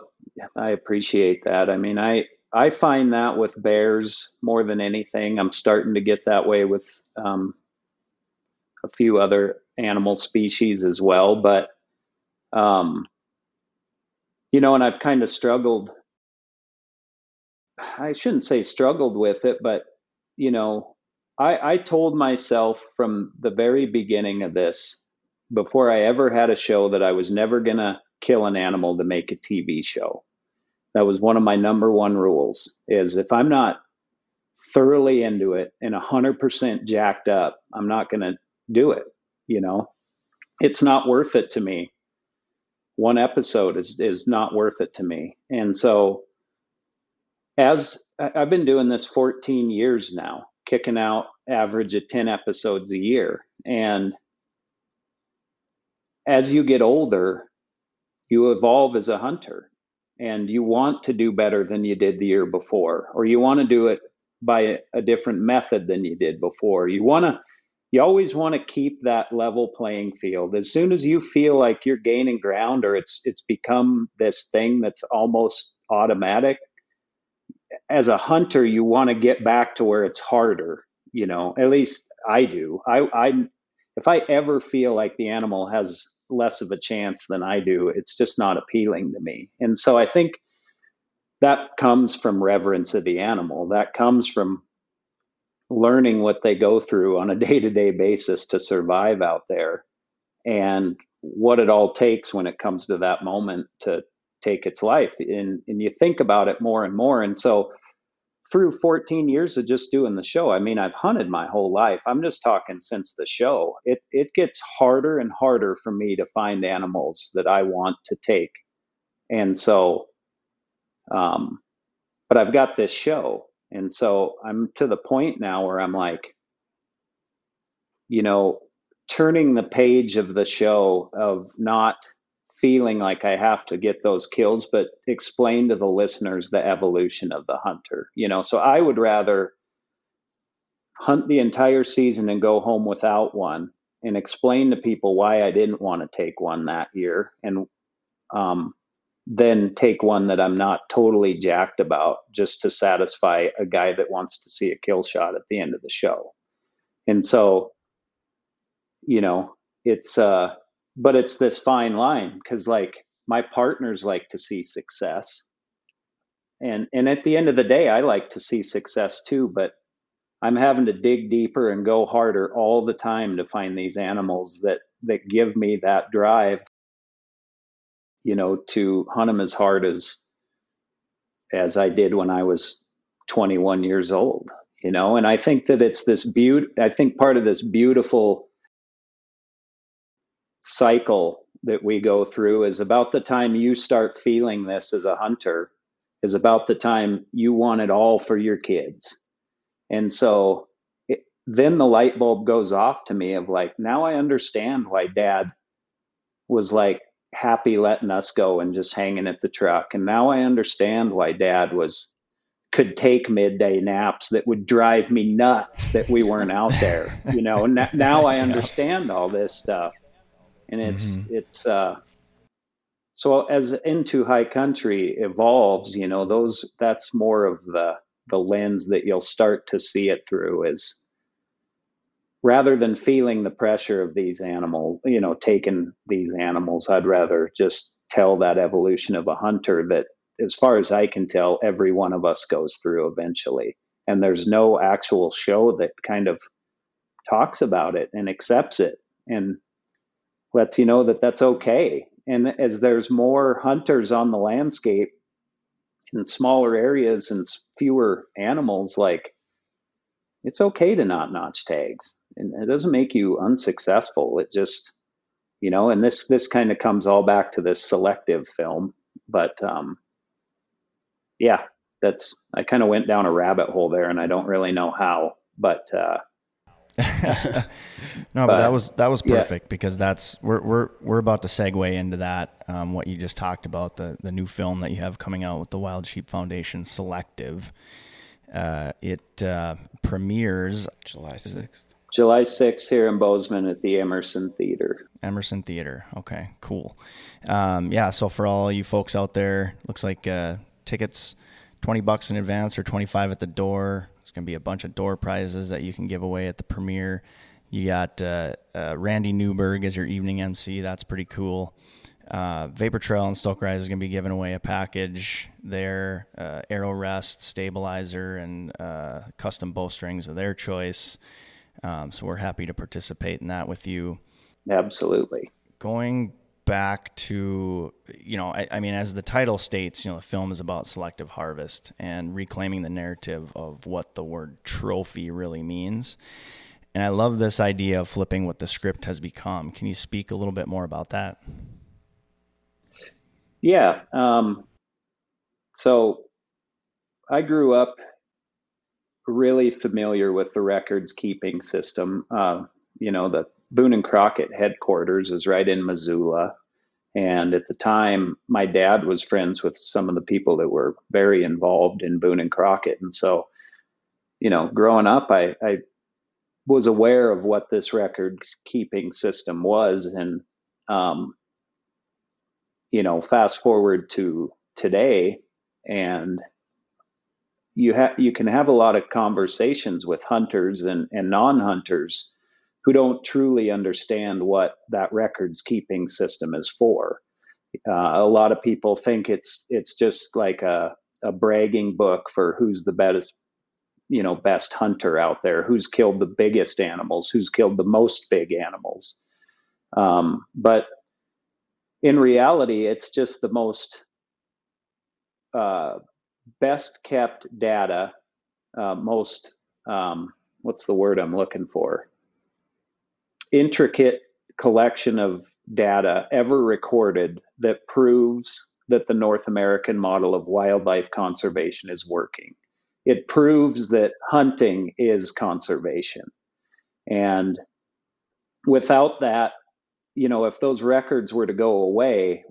I appreciate that. I mean, I I find that with bears more than anything. I'm starting to get that way with um, a few other animal species as well, but um, you know, and I've kind of struggled. I shouldn't say struggled with it, but you know, I, I told myself from the very beginning of this, before I ever had a show, that I was never gonna kill an animal to make a TV show. That was one of my number one rules. Is if I'm not thoroughly into it and a hundred percent jacked up, I'm not gonna do it. You know, it's not worth it to me one episode is is not worth it to me. And so as I've been doing this 14 years now, kicking out average of 10 episodes a year. And as you get older, you evolve as a hunter and you want to do better than you did the year before, or you want to do it by a, a different method than you did before. You want to, you always want to keep that level playing field. As soon as you feel like you're gaining ground or it's it's become this thing that's almost automatic, as a hunter, you want to get back to where it's harder. You know, at least I do. I, I, if I ever feel like the animal has less of a chance than I do, it's just not appealing to me. And so I think that comes from reverence of the animal. That comes from learning what they go through on a day to day basis to survive out there and what it all takes when it comes to that moment to take its life. And, and you think about it more and more. And so through 14 years of just doing the show, I mean, I've hunted my whole life. I'm just talking since the show. It, it gets harder and harder for me to find animals that I want to take. And so, um, but I've got this show. And so I'm to the point now where I'm like, you know, turning the page of the show of not feeling like I have to get those kills, but explain to the listeners the evolution of the hunter. You know, so I would rather hunt the entire season and go home without one and explain to people why I didn't want to take one that year and um, then take one that I'm not totally jacked about just to satisfy a guy that wants to see a kill shot at the end of the show. And so, you know, it's uh but it's this fine line because like my partners like to see success and and at the end of the day i like to see success too but i'm having to dig deeper and go harder all the time to find these animals that that give me that drive you know to hunt them as hard as as i did when i was 21 years old you know? And i think that it's this beauty i think part of this beautiful cycle that we go through is about the time you start feeling this as a hunter is about the time you want it all for your kids. And so it, then the light bulb goes off to me of like now i understand why dad was like happy letting us go and just hanging at the truck. And now i understand why dad was could take midday naps that would drive me nuts that we weren't out there you know? Now i understand all this stuff. And it's mm-hmm. it's uh so as into high country evolves you know those that's more of the the lens that you'll start to see it through is rather than feeling the pressure of these animals you know taking these animals i'd rather just tell that evolution of a hunter that as far as i can tell every one of us goes through eventually and there's no actual show that kind of talks about it and accepts it and lets you know that that's okay. And as there's more hunters on the landscape in smaller areas and fewer animals, like it's okay to not notch tags. And it doesn't make you unsuccessful. It just, you know, and this this kind of comes all back to this selective film. But um, yeah, that's I kind of went down a rabbit hole there, and I don't really know how. But uh, no, but, but, that was that was perfect yeah. because that's we're we're we're about to segue into that um, what you just talked about the the new film that you have coming out with the Wild Sheep Foundation Selective. Uh, it uh, premieres July sixth. July sixth here in Bozeman at the Emerson Theater. Emerson Theater. Okay, cool. Um, yeah, so for all you folks out there, looks like uh, tickets twenty bucks in advance or twenty five at the door There's going to be a bunch of door prizes that you can give away at the premiere. You got uh, uh, Randy Newberg as your evening MC. That's pretty cool. Uh, Vapor Trail and Stokerized is going to be giving away a package there, uh, arrow rest, stabilizer, and uh, custom bowstrings of their choice. Um, so we're happy to participate in that with you. Absolutely. Going back to you know I, I, mean as the title states you know the film is about selective harvest and reclaiming the narrative of what the word trophy really means and i love this idea of flipping what the script has become can you speak a little bit more about that yeah um, so i grew up really familiar with the records keeping system uh, you know the Boone and Crockett headquarters is right in Missoula. And at the time, my dad was friends with some of the people that were very involved in Boone and Crockett. And so, you know, growing up, I, I was aware of what this records keeping system was. And, um, you know, fast forward to today, and you have you can have a lot of conversations with hunters and, and non-hunters who don't truly understand what that records keeping system is for. Uh, a lot of people think it's it's just like a, a bragging book for who's the best you know best hunter out there who's killed the biggest animals who's killed the most big animals um, but in reality it's just the most uh, best kept data, uh, most, um, what's the word I'm looking for? Intricate collection of data ever recorded that proves that the North American model of wildlife conservation is working. It proves that hunting is conservation. And without that, you know, if those records were to go away,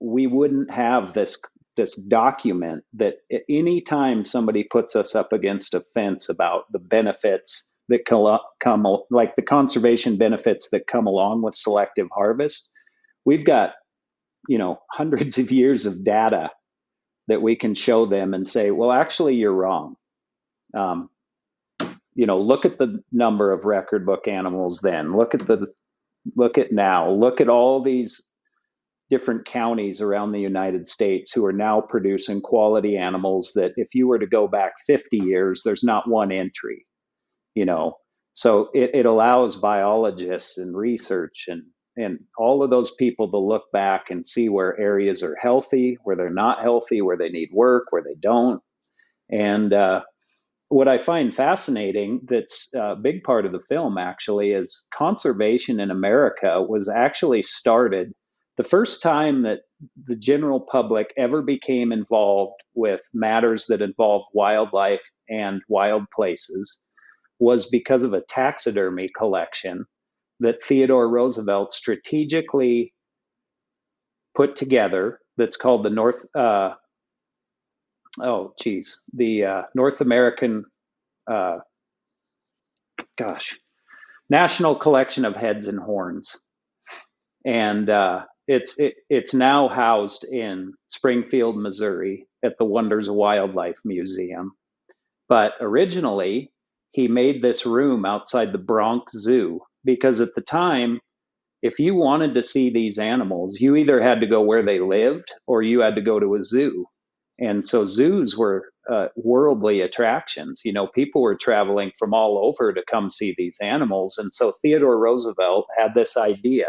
we wouldn't have this this document that any time somebody puts us up against a fence about the benefits that come like the conservation benefits that come along with selective harvest we've got you know hundreds of years of data that we can show them and say well actually you're wrong. Um, you know look at the number of record book animals then. Look at the look at now look at all these different counties around the United States who are now producing quality animals that if you were to go back 50 years, there's not one entry, you know. So it, it allows biologists and research and and all of those people to look back and see where areas are healthy, where they're not healthy, where they need work, where they don't. And uh, what I find fascinating, that's a big part of the film actually, is conservation in America was actually started the first time that the general public ever became involved with matters that involve wildlife and wild places was because of a taxidermy collection that Theodore Roosevelt strategically put together that's called the North uh, oh geez the uh, North American uh, gosh National Collection of Heads and Horns and uh, it's it, it's now housed in Springfield, Missouri, at the Wonders Wildlife Museum. But originally, he made this room outside the Bronx Zoo because at the time, if you wanted to see these animals, you either had to go where they lived or you had to go to a zoo. And so zoos were uh, worldly attractions. You know, people were traveling from all over to come see these animals. And so Theodore Roosevelt had this idea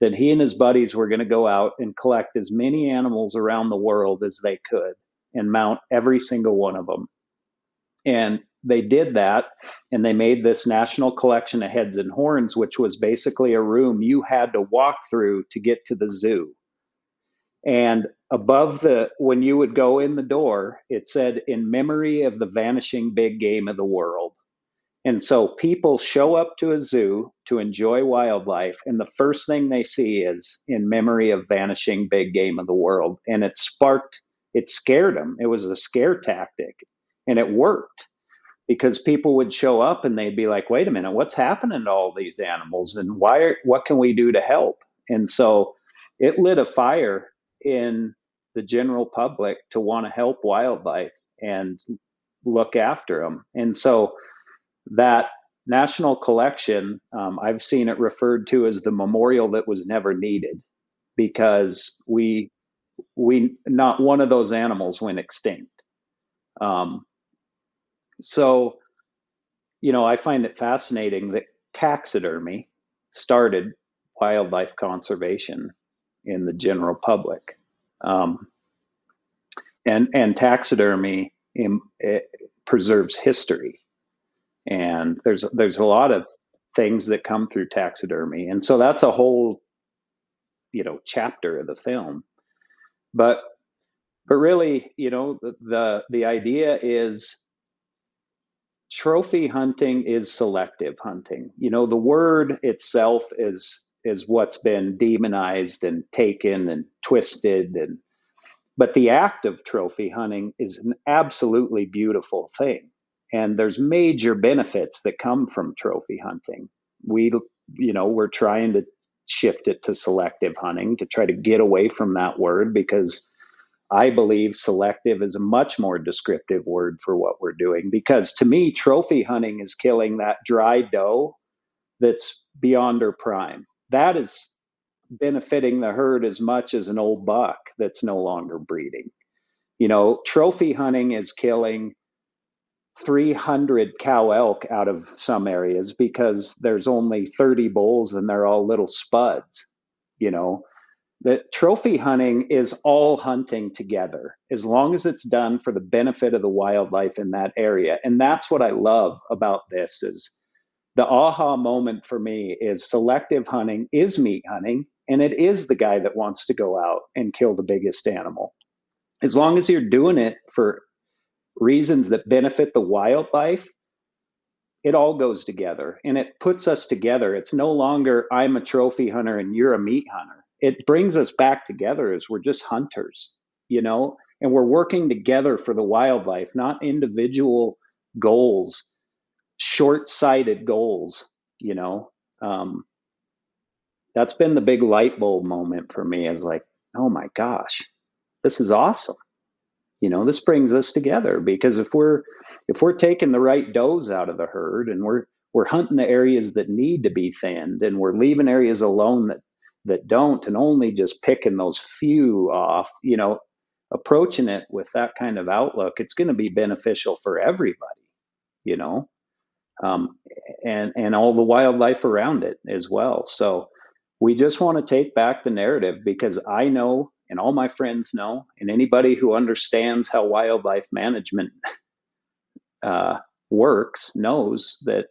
that he and his buddies were going to go out and collect as many animals around the world as they could and mount every single one of them. And they did that and they made this national collection of heads and horns, which was basically a room you had to walk through to get to the zoo. And above the, when you would go in the door, it said, in memory of the vanishing big game of the world. And so people show up to a zoo to enjoy wildlife, and the first thing they see is in memory of vanishing big game of the world. And it sparked, it scared them. It was a scare tactic, and it worked because people would show up and they'd be like, "Wait a minute, what's happening to all these animals, and why? What can we do to help?" And so it lit a fire in the general public to want to help wildlife and look after them. And so that national collection, um, I've seen it referred to as the memorial that was never needed because we we not one of those animals went extinct. Um, so, you know, I find it fascinating that taxidermy started wildlife conservation in the general public, um, and and taxidermy in, preserves history. And there's there's a lot of things that come through taxidermy. And so that's a whole you know chapter of the film. But but really you know the the, the idea is trophy hunting is selective hunting. You know, the word itself is is what's been demonized and taken and twisted and but the act of trophy hunting is an absolutely beautiful thing and there's major benefits that come from trophy hunting we you know we're trying to shift it to selective hunting to try to get away from that word because I believe selective is a much more descriptive word for what we're doing because to me, trophy hunting is killing that dry doe that's beyond her prime. That is benefiting the herd as much as an old buck that's no longer breeding. You know, trophy hunting is killing 300 cow elk out of some areas because there's only 30 bulls and they're all little spuds, you know that trophy hunting is all hunting together as long as it's done for the benefit of the wildlife in that area and that's what i love about this is the aha moment for me is selective hunting is meat hunting and it is the guy that wants to go out and kill the biggest animal. As long as you're doing it for reasons that benefit the wildlife it all goes together and it puts us together. It's no longer i'm a trophy hunter and you're a meat hunter. It brings us back together as we're just hunters, you know, and we're working together for the wildlife, not individual goals, short sighted goals, you know. Um, that's been the big light bulb moment for me is like, oh my gosh, this is awesome. You know, this brings us together because if we're if we're taking the right does out of the herd and we're we're hunting the areas that need to be thinned and we're leaving areas alone that that don't and only just picking those few off, you know, approaching it with that kind of outlook, it's going to be beneficial for everybody, you know, um, and and all the wildlife around it as well. So we just want to take back the narrative because I know, and all my friends know, and anybody who understands how wildlife management uh, works knows that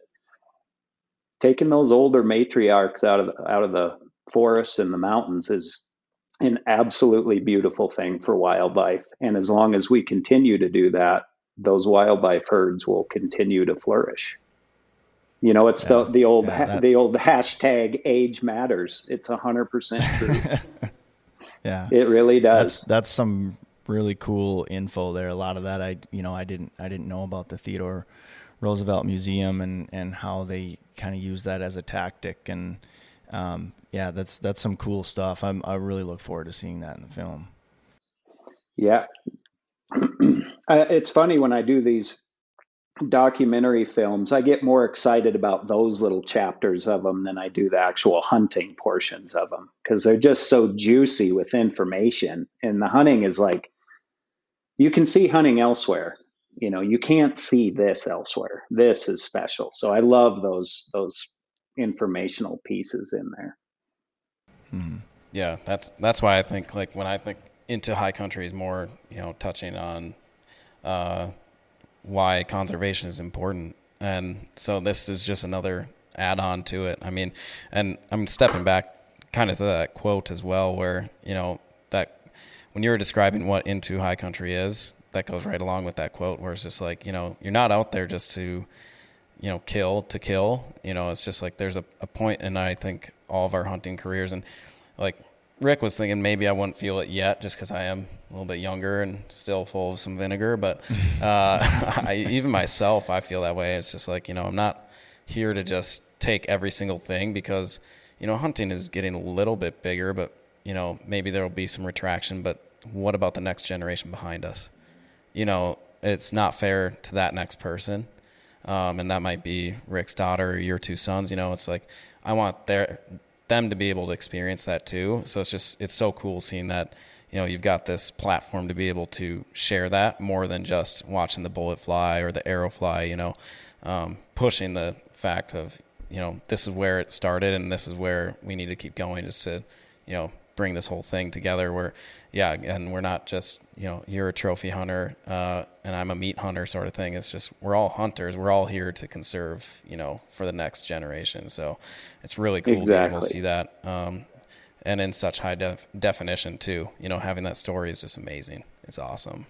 taking those older matriarchs out of out of the forests and the mountains is an absolutely beautiful thing for wildlife. And as long as we continue to do that, those wildlife herds will continue to flourish. You know, it's yeah, the the old yeah, that... the old hashtag age matters. It's a hundred percent true. yeah, it really does. That's, that's some really cool info there. A lot of that I you know I didn't I didn't know about the Theodore Roosevelt Museum and and how they kind of use that as a tactic and um, yeah, that's that's some cool stuff. I'm, I really look forward to seeing that in the film. Yeah, it's funny when I do these documentary films, I get more excited about those little chapters of them than I do the actual hunting portions of them because they're just so juicy with information. And the hunting is like, you can see hunting elsewhere. You know, you can't see this elsewhere. This is special. So I love those those informational pieces in there. Mm-hmm. Yeah, that's that's why I think like when I think into high country is more you know touching on uh, why conservation is important, and so this is just another add-on to it. I mean, and I'm stepping back kind of to that quote as well, where you know that when you were describing what into high country is, that goes right along with that quote, where it's just like you know you're not out there just to you know, kill to kill. You know, it's just like there's a, a point in I think all of our hunting careers and like Rick was thinking maybe I wouldn't feel it yet just because I am a little bit younger and still full of some vinegar. But uh, I, even myself, I feel that way. It's just like you know I'm not here to just take every single thing because you know hunting is getting a little bit bigger, but you know maybe there will be some retraction. But what about the next generation behind us? You know, it's not fair to that next person um, and that might be Rick's daughter or your two sons. You know, it's like I want their them to be able to experience that too. So it's just it's so cool seeing that you know you've got this platform to be able to share that more than just watching the bullet fly or the arrow fly. You know, um, pushing the fact of you know this is where it started and this is where we need to keep going just to you know bring this whole thing together where yeah and we're not just you know you're a trophy hunter uh, and i'm a meat hunter sort of thing. It's just we're all hunters. We're all here to conserve you know for the next generation. So it's really cool exactly. being able to see that um, and in such high def- definition too. You know having that story is just amazing. It's awesome.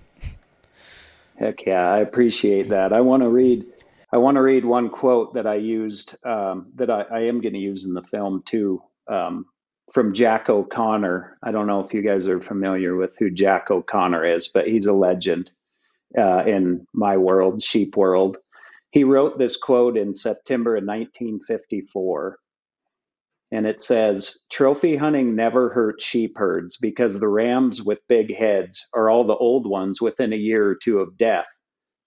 Heck yeah. I appreciate that. I want to read I want to read one quote that I used um, that I, I am going to use in the film too um, from Jack O'Connor. I don't know if you guys are familiar with who Jack O'Connor is, but he's a legend uh, in my world, sheep world. He wrote this quote in September of 1954. And it says, Trophy hunting never hurt sheep herds because the rams with big heads are all the old ones within a year or two of death.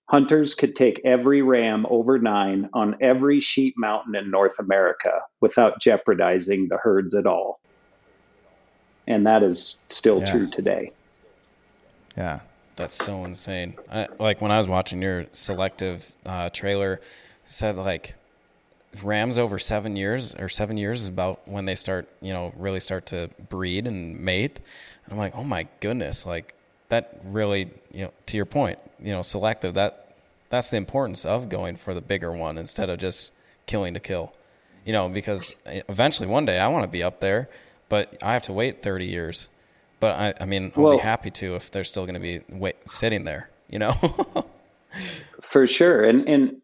Hunters could take every ram over nine on every sheep mountain in North America without jeopardizing the herds at all. And that is still yes. true today. Yeah. That's so insane. I, like when I was watching your selective uh, trailer, said like rams over seven years or seven years is about when they start, you know, really start to breed and mate. And I'm like, oh my goodness, like that really, you know, to your point, you know, selective. That that's the importance of going for the bigger one instead of just killing to kill. You know, because eventually one day I want to be up there, but I have to wait 30 years but I, I mean, I'll well, be happy to if they're still going to be wait, sitting there, you know? for sure. And, and,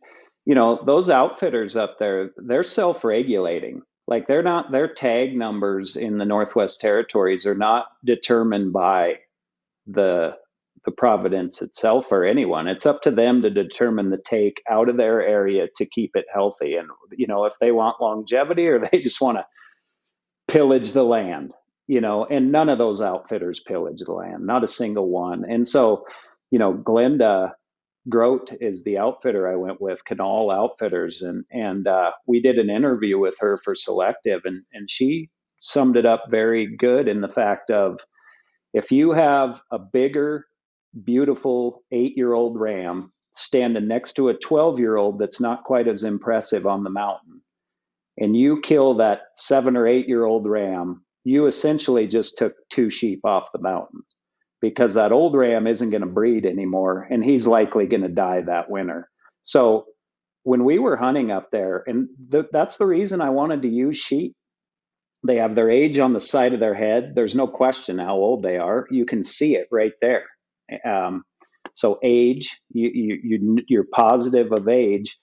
you know, those outfitters up there, they're self regulating. Like they're not, their tag numbers in the Northwest Territories are not determined by the, the Providence itself or anyone. It's up to them to determine the take out of their area to keep it healthy. And, you know, if they want longevity or they just want to pillage the land, you know, and none of those outfitters pillage the land, not a single one. And so, you know, Glenda Grote is the outfitter I went with, Canal Outfitters, and and uh, we did an interview with her for Selective, and and she summed it up very good in the fact of if you have a bigger, beautiful eight-year-old ram standing next to a 12-year-old that's not quite as impressive on the mountain, and you kill that seven or eight-year-old ram you essentially just took two sheep off the mountain because that old ram isn't going to breed anymore and he's likely going to die that winter. So when we were hunting up there, and th- that's the reason I wanted to use sheep. They have their age on the side of their head. There's no question how old they are. You can see it right there. Um, so age, you, you, you you're positive of age,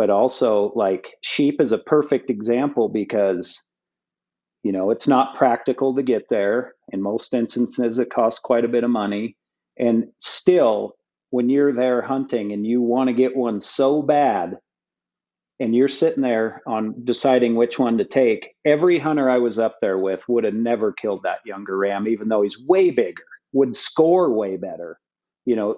but also like sheep is a perfect example because you know, it's not practical to get there. In most instances, it costs quite a bit of money. And still, when you're there hunting and you want to get one so bad, and you're sitting there on deciding which one to take, every hunter I was up there with would have never killed that younger ram, even though he's way bigger, would score way better. You know,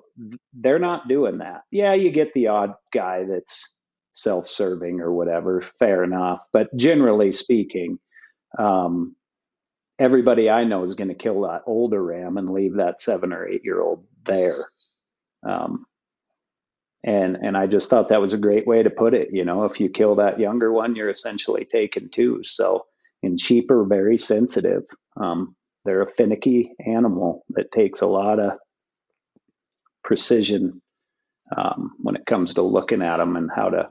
they're not doing that. Yeah, you get the odd guy that's self serving or whatever, fair enough. But generally speaking, um, everybody I know is going to kill that older ram and leave that seven or eight year old there. Um, and and I just thought that was a great way to put it. You know, if you kill that younger one, you're essentially taking two. So, and sheep are very sensitive. Um, they're a finicky animal that takes a lot of precision um, when it comes to looking at them and how to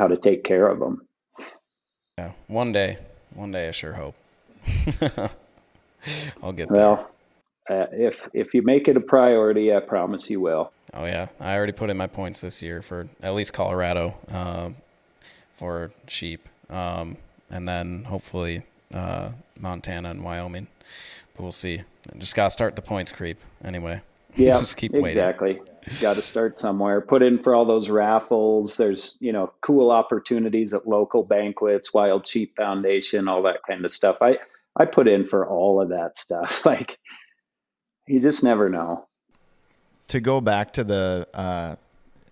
how to take care of them. Yeah, one day one day, I sure hope. I'll get there. Well, uh, if if you make it a priority, I promise you will. Oh yeah, I already put in my points this year for at least Colorado uh, for sheep, um, and then hopefully uh, Montana and Wyoming. But we'll see. Just gotta start the points creep anyway. Yeah, just keep waiting. exactly. Waiting. Got to start somewhere. Put in for all those raffles. There's, you know, cool opportunities at local banquets, Wild Sheep Foundation, all that kind of stuff. I I put in for all of that stuff. Like you just never know. To go back to the uh,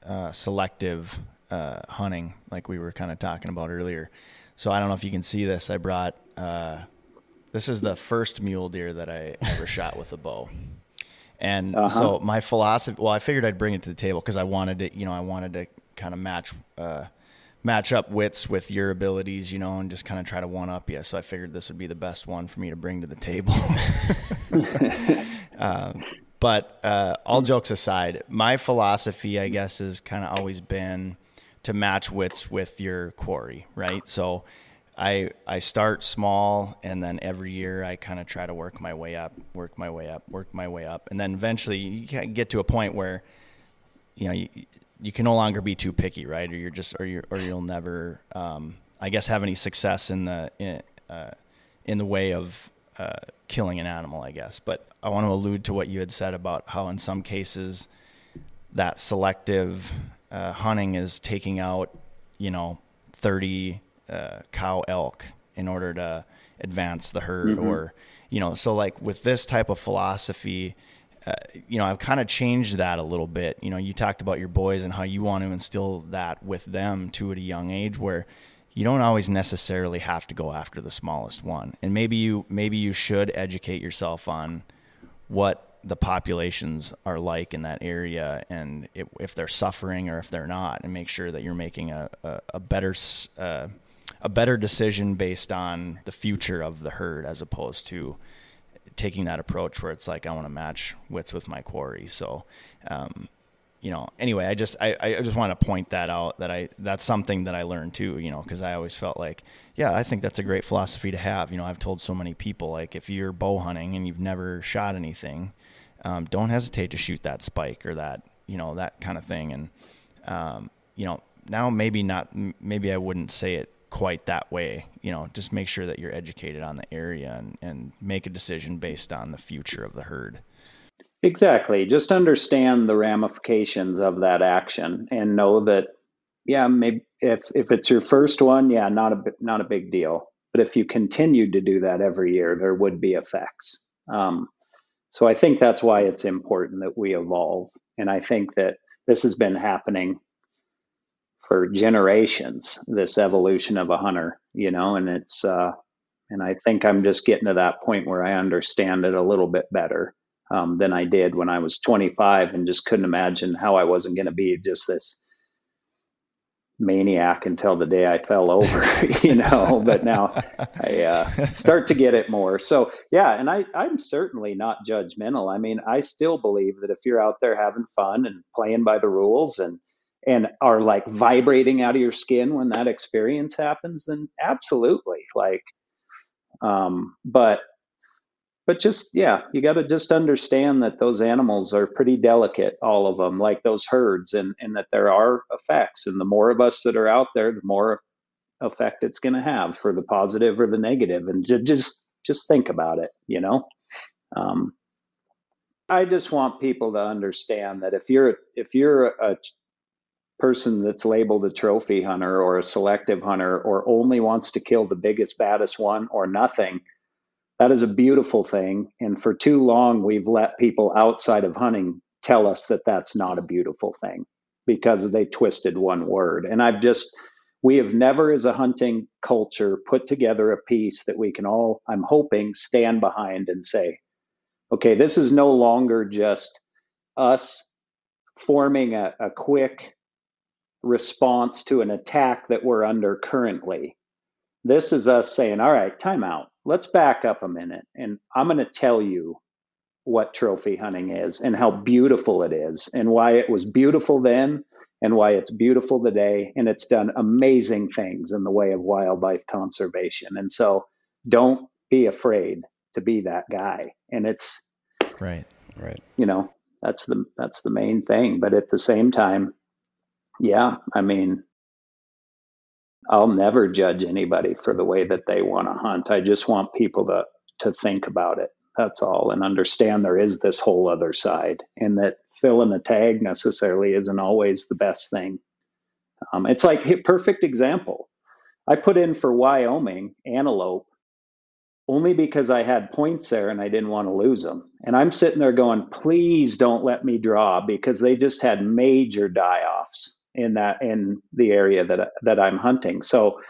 uh, selective uh, hunting, like we were kind of talking about earlier. So I don't know if you can see this. I brought. Uh, this is the first mule deer that I ever shot with a bow. And uh-huh. so my philosophy, well, I figured I'd bring it to the table because I wanted to, you know, I wanted to kind of match, uh, match up wits with your abilities, you know, and just kind of try to one up you. So I figured this would be the best one for me to bring to the table. um, but uh, all jokes aside, my philosophy, I guess, has kind of always been to match wits with your quarry, right? So I I start small and then every year I kind of try to work my way up, work my way up, work my way up, and then eventually you get to a point where you know you, you can no longer be too picky, right? Or you're just, or you or you'll never, um, I guess, have any success in the in, uh, in the way of uh, killing an animal, I guess. But I want to allude to what you had said about how in some cases that selective uh, hunting is taking out, you know, 30 uh, cow elk in order to advance the herd mm-hmm. or, you know, so like with this type of philosophy, uh, you know, I've kind of changed that a little bit. You know, you talked about your boys and how you want to instill that with them too at a young age where you don't always necessarily have to go after the smallest one. And maybe you maybe you should educate yourself on what the populations are like in that area and if, if they're suffering or if they're not and make sure that you're making a, a, a better uh, a better decision based on the future of the herd as opposed to taking that approach where it's like I want to match wits with my quarry. So um, you know, anyway, I just I, I just want to point that out that I that's something that I learned too, you know, because I always felt like, yeah, I think that's a great philosophy to have. You know, I've told so many people like if you're bow hunting and you've never shot anything, um, don't hesitate to shoot that spike or that you know that kind of thing. And um, you know, now maybe not, maybe I wouldn't say it quite that way. You know, just make sure that you're educated on the area and and make a decision based on the future of the herd. Exactly. Just understand the ramifications of that action and know that, yeah, maybe if if it's your first one, yeah, not a not a big deal. But if you continued to do that every year, there would be effects. Um, so I think that's why it's important that we evolve. And I think that this has been happening for generations. This evolution of a hunter, you know, and it's uh, and I think I'm just getting to that point where I understand it a little bit better um, than I did when I was 25 and just couldn't imagine how I wasn't going to be just this maniac until the day I fell over, you know, but now I uh, start to get it more. So yeah, and I, I'm certainly not judgmental. I mean, I still believe that if you're out there having fun and playing by the rules and, and are like vibrating out of your skin when that experience happens, then absolutely like, um, but but just yeah you got to just understand that those animals are pretty delicate all of them like those herds and and that there are effects and the more of us that are out there the more effect it's going to have for the positive or the negative and just just think about it you know? Um, i just want people to understand that if you're if you're a person that's labeled a trophy hunter or a selective hunter or only wants to kill the biggest baddest one or nothing that is a beautiful thing. And for too long, we've let people outside of hunting tell us that that's not a beautiful thing because they twisted one word. And I've just, we have never, as a hunting culture, put together a piece that we can all, I'm hoping, stand behind and say, okay, this is no longer just us forming a, a quick response to an attack that we're under currently. This is us saying, all right, time out. Let's back up a minute and I'm going to tell you what trophy hunting is and how beautiful it is and why it was beautiful then and why it's beautiful today and it's done amazing things in the way of wildlife conservation. And so don't be afraid to be that guy. And it's right. Right. you know that's the that's the main thing. But at the same time yeah i mean I'll never judge anybody for the way that they want to hunt. I just want people to to think about it. That's all, and understand there is this whole other side, and that filling a tag necessarily isn't always the best thing. Um, it's like perfect example. I put in for Wyoming antelope only because I had points there and I didn't want to lose them. And I'm sitting there going, please don't let me draw because they just had major die offs in that in the area that that I'm hunting. So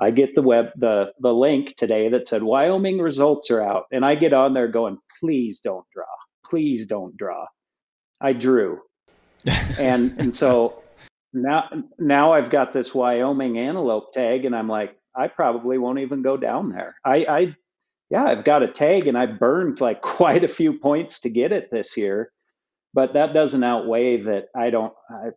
I get the web the the link today that said Wyoming results are out, and I get on there going, please don't draw, please don't draw. I drew, and and so now now I've got this Wyoming antelope tag, and I'm like, I probably won't even go down there. I I yeah, I've got a tag, and I burned like quite a few points to get it this year but that doesn't outweigh that I don't I,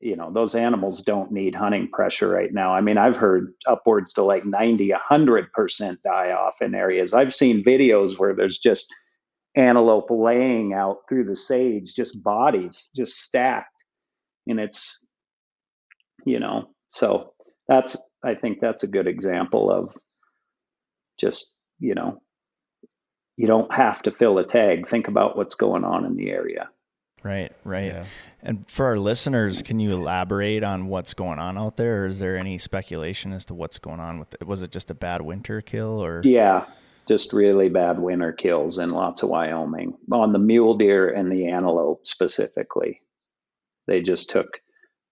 you know those animals don't need hunting pressure right now. I mean i've heard upwards to like 90 100% die off in areas. I've seen videos where there's just antelope laying out through the sage just bodies just stacked. And it's you know so that's i think that's a good example of just you know you don't have to fill a tag. Think about what's going on in the area Right, right. Yeah. And for our listeners, can you elaborate on what's going on out there, or is there any speculation as to what's going on with it? Was it just a bad winter kill, or yeah, just really bad winter kills in lots of Wyoming on the mule deer and the antelope specifically. They just took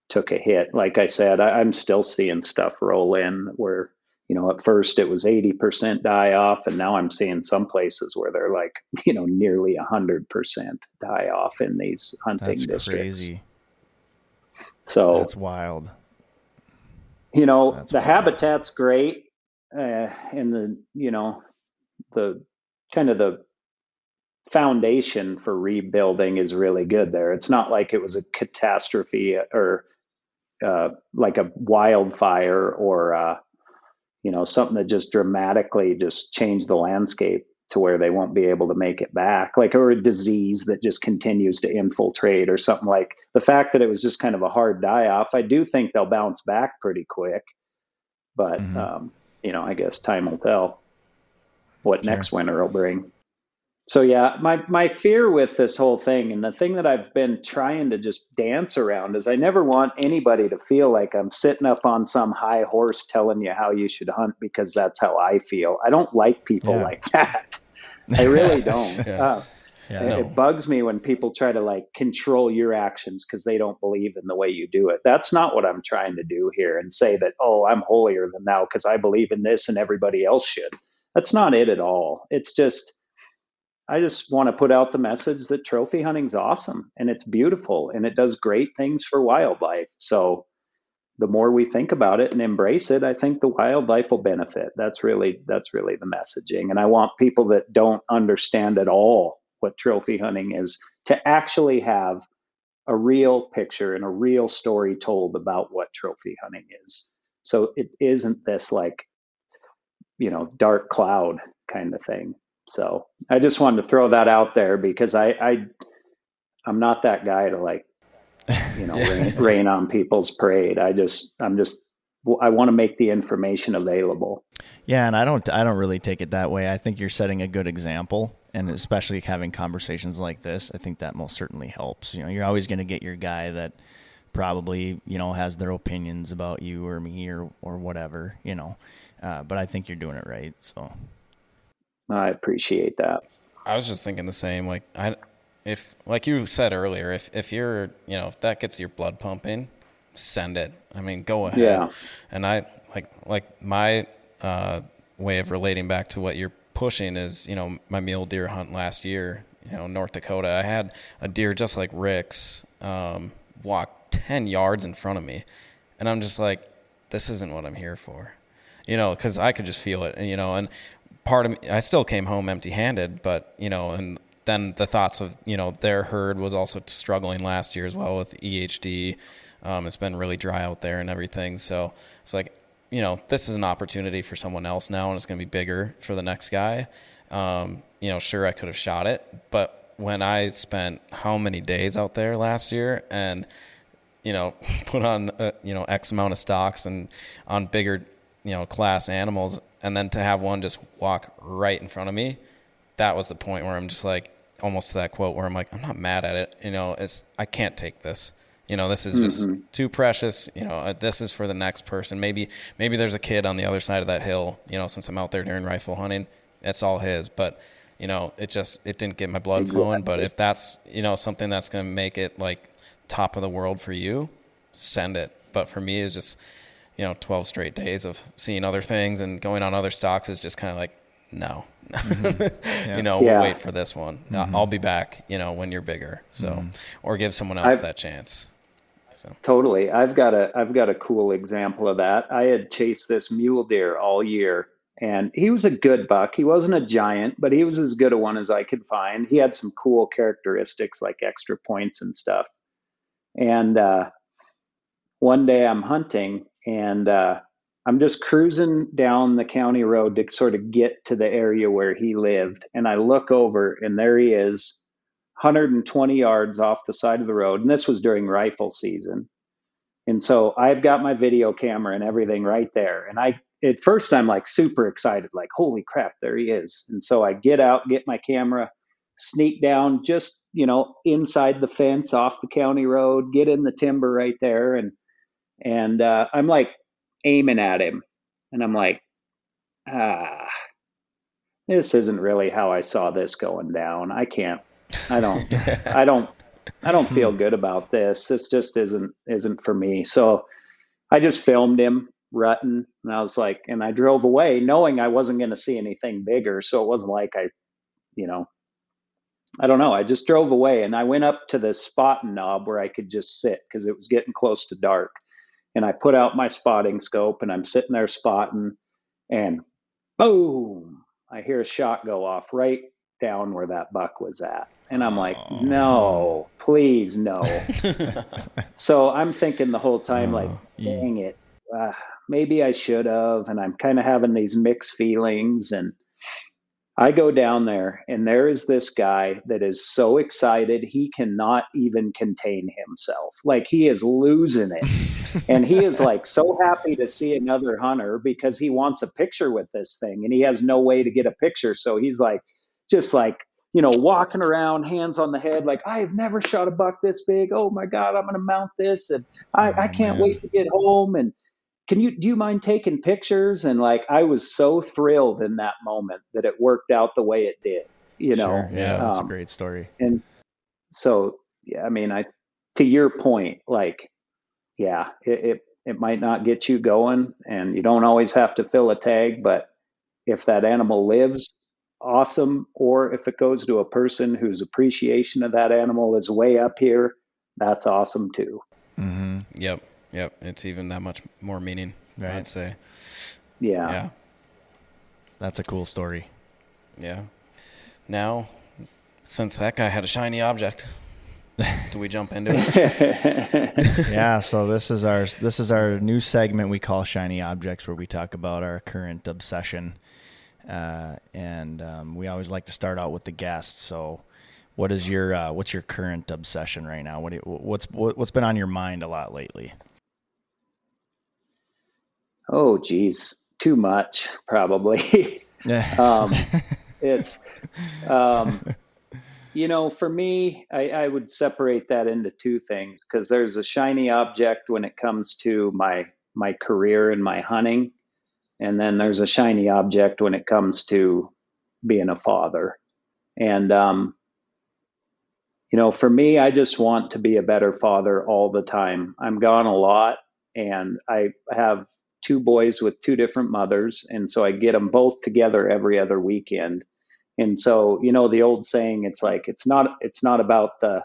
took a hit. Like I said, I, I'm still seeing stuff roll in where you know, at first it was 80% die off, and now I'm seeing some places where they're like, you know, nearly 100% die off in these hunting districts. That's districts. Crazy. So that's wild. You know, That's the wild. habitat's great, uh, and the you know, the kind of the foundation for rebuilding is really good there. It's not like it was a catastrophe or uh, like a wildfire or uh, you know, something that just dramatically just changed the landscape to where they won't be able to make it back, like or a disease that just continues to infiltrate or something like the fact that it was just kind of a hard die off. I do think they'll bounce back pretty quick, but mm-hmm. um, you know, I guess time will tell what sure. next winter will bring so yeah, my my fear with this whole thing and the thing that I've been trying to just dance around is I never want anybody to feel like I'm sitting up on some high horse telling you how you should hunt because that's how I feel. I don't like people yeah. like that. I really don't. yeah. Uh, yeah, it, no. it bugs me when people try to like control your actions because they don't believe in the way you do it. That's not what I'm trying to do here and say that, oh, I'm holier than thou because I believe in this and everybody else should. That's not it at all. It's just I just want to put out the message that trophy hunting's awesome and it's beautiful and it does great things for wildlife. So the more we think about it and embrace it, I think the wildlife will benefit. That's really that's really the messaging. And I want people that don't understand at all what trophy hunting is to actually have a real picture and a real story told about what trophy hunting is. So it isn't this like you know dark cloud kind of thing. So I just wanted to throw that out there because I, I I'm not that guy to like, you know, rain, rain on people's parade. I just I'm just I want to make the information available. Yeah, and I don't I don't really take it that way. I think you're setting a good example and especially having conversations like this, I think that most certainly helps. You know, you're always going to get your guy that probably, you know, has their opinions about you or me or or whatever, you know. Uh, but I think you're doing it right. So I appreciate that. I was just thinking the same. Like I, if like you said earlier, if if you're you know if that gets your blood pumping, send it. I mean, go ahead. Yeah. And I like like my uh, way of relating back to what you're pushing is you know my mule deer hunt last year. You know North Dakota, I had a deer just like Rick's um, walk ten yards in front of me, and I'm just like, this isn't what I'm here for you know, because I could just feel it, you know. And part of me, I still came home empty handed, but you know, and then the thoughts of you know their herd was also struggling last year as well with EHD. Um, it's been really dry out there and everything, so it's like you know this is an opportunity for someone else now, and it's going to be bigger for the next guy. Um, you know, sure I could have shot it, but when I spent how many days out there last year and you know put on uh, you know X amount of stocks and on bigger you know class animals and then to have one just walk right in front of me that was the point where i'm just like almost to that quote where i'm like i'm not mad at it you know it's i can't take this you know this is just mm-hmm. too precious you know uh, this is for the next person maybe maybe there's a kid on the other side of that hill you know since i'm out there during rifle hunting it's all his but you know it just it didn't get my blood exactly. flowing but if that's you know something that's going to make it like top of the world for you send it but for me it's just you know 12 straight days of seeing other things and going on other stocks is just kind of like no mm-hmm. yeah. you know yeah. we'll wait for this one mm-hmm. i'll be back you know when you're bigger so mm-hmm. or give someone else I've, that chance so totally i've got a i've got a cool example of that i had chased this mule deer all year and he was a good buck he wasn't a giant but he was as good a one as i could find he had some cool characteristics like extra points and stuff and uh, one day i'm hunting and uh, I'm just cruising down the county road to sort of get to the area where he lived. And I look over, and there he is 120 yards off the side of the road. And this was during rifle season. And so I've got my video camera and everything right there. And I, at first, I'm like super excited, like, holy crap, there he is. And so I get out, get my camera, sneak down just, you know, inside the fence off the county road, get in the timber right there. And, and uh, I'm like aiming at him. And I'm like, ah, this isn't really how I saw this going down. I can't, I don't, I don't, I don't feel good about this. This just isn't, isn't for me. So I just filmed him rutting and I was like, and I drove away knowing I wasn't going to see anything bigger. So it wasn't like I, you know, I don't know. I just drove away and I went up to the spotting knob where I could just sit because it was getting close to dark. And I put out my spotting scope and I'm sitting there spotting and boom, I hear a shot go off right down where that buck was at. And I'm like, oh. no, please, no. so I'm thinking the whole time, like, oh, dang it, uh, maybe I should have. And I'm kind of having these mixed feelings. And I go down there, and there is this guy that is so excited he cannot even contain himself. Like he is losing it. and he is like so happy to see another hunter because he wants a picture with this thing and he has no way to get a picture. So he's like, just like, you know, walking around, hands on the head, like, I've never shot a buck this big. Oh my God, I'm going to mount this. And I, oh, I can't man. wait to get home. And can you do you mind taking pictures? And like i was so thrilled in that moment that it worked out the way it did you know? Sure. yeah that's um, a great story. and so yeah i mean i to your point like yeah it, it it might not get you going and you don't always have to fill a tag but if that animal lives awesome. Or if it goes to a person whose appreciation of that animal is way up here that's awesome too. Mm-hmm. yep Yep, it's even that much more meaning. Right. I'd say. Yeah. Yeah. That's a cool story. Yeah. Now, since that guy had a shiny object, do we jump into it? yeah. So this is our this is our new segment we call shiny objects, where we talk about our current obsession, uh, and um, we always like to start out with the guest. So what is your uh, what's your current obsession right now? What you, what's what, what's been on your mind a lot lately? Oh, geez, too much probably. um, it's, um, you know, for me, I, I would separate that into two things because there's a shiny object when it comes to my my career and my hunting, and then there's a shiny object when it comes to being a father. And um, you know, for me, I just want to be a better father all the time. I'm gone a lot, and I have two boys with two different mothers, and so I get them both together every other weekend. And so, you know, the old saying, it's like it's not it's not about the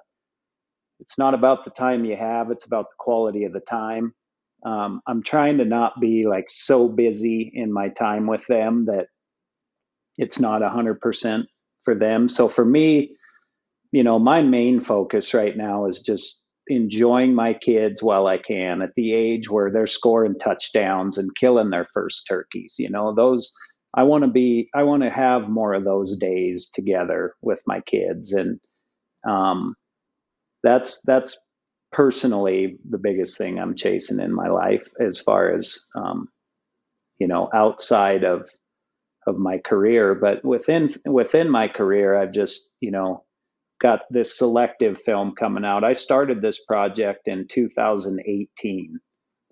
it's not about the time you have; it's about the quality of the time. Um, I'm trying to not be like so busy in my time with them that it's not a hundred percent for them. So for me, you know, my main focus right now is just enjoying my kids while I can at the age where they're scoring touchdowns and killing their first turkeys. You know, those I want to be I want to have more of those days together with my kids and um that's that's personally the biggest thing I'm chasing in my life as far as um you know outside of of my career but within within my career I've just you know got this selective film coming out. I started this project in 2018.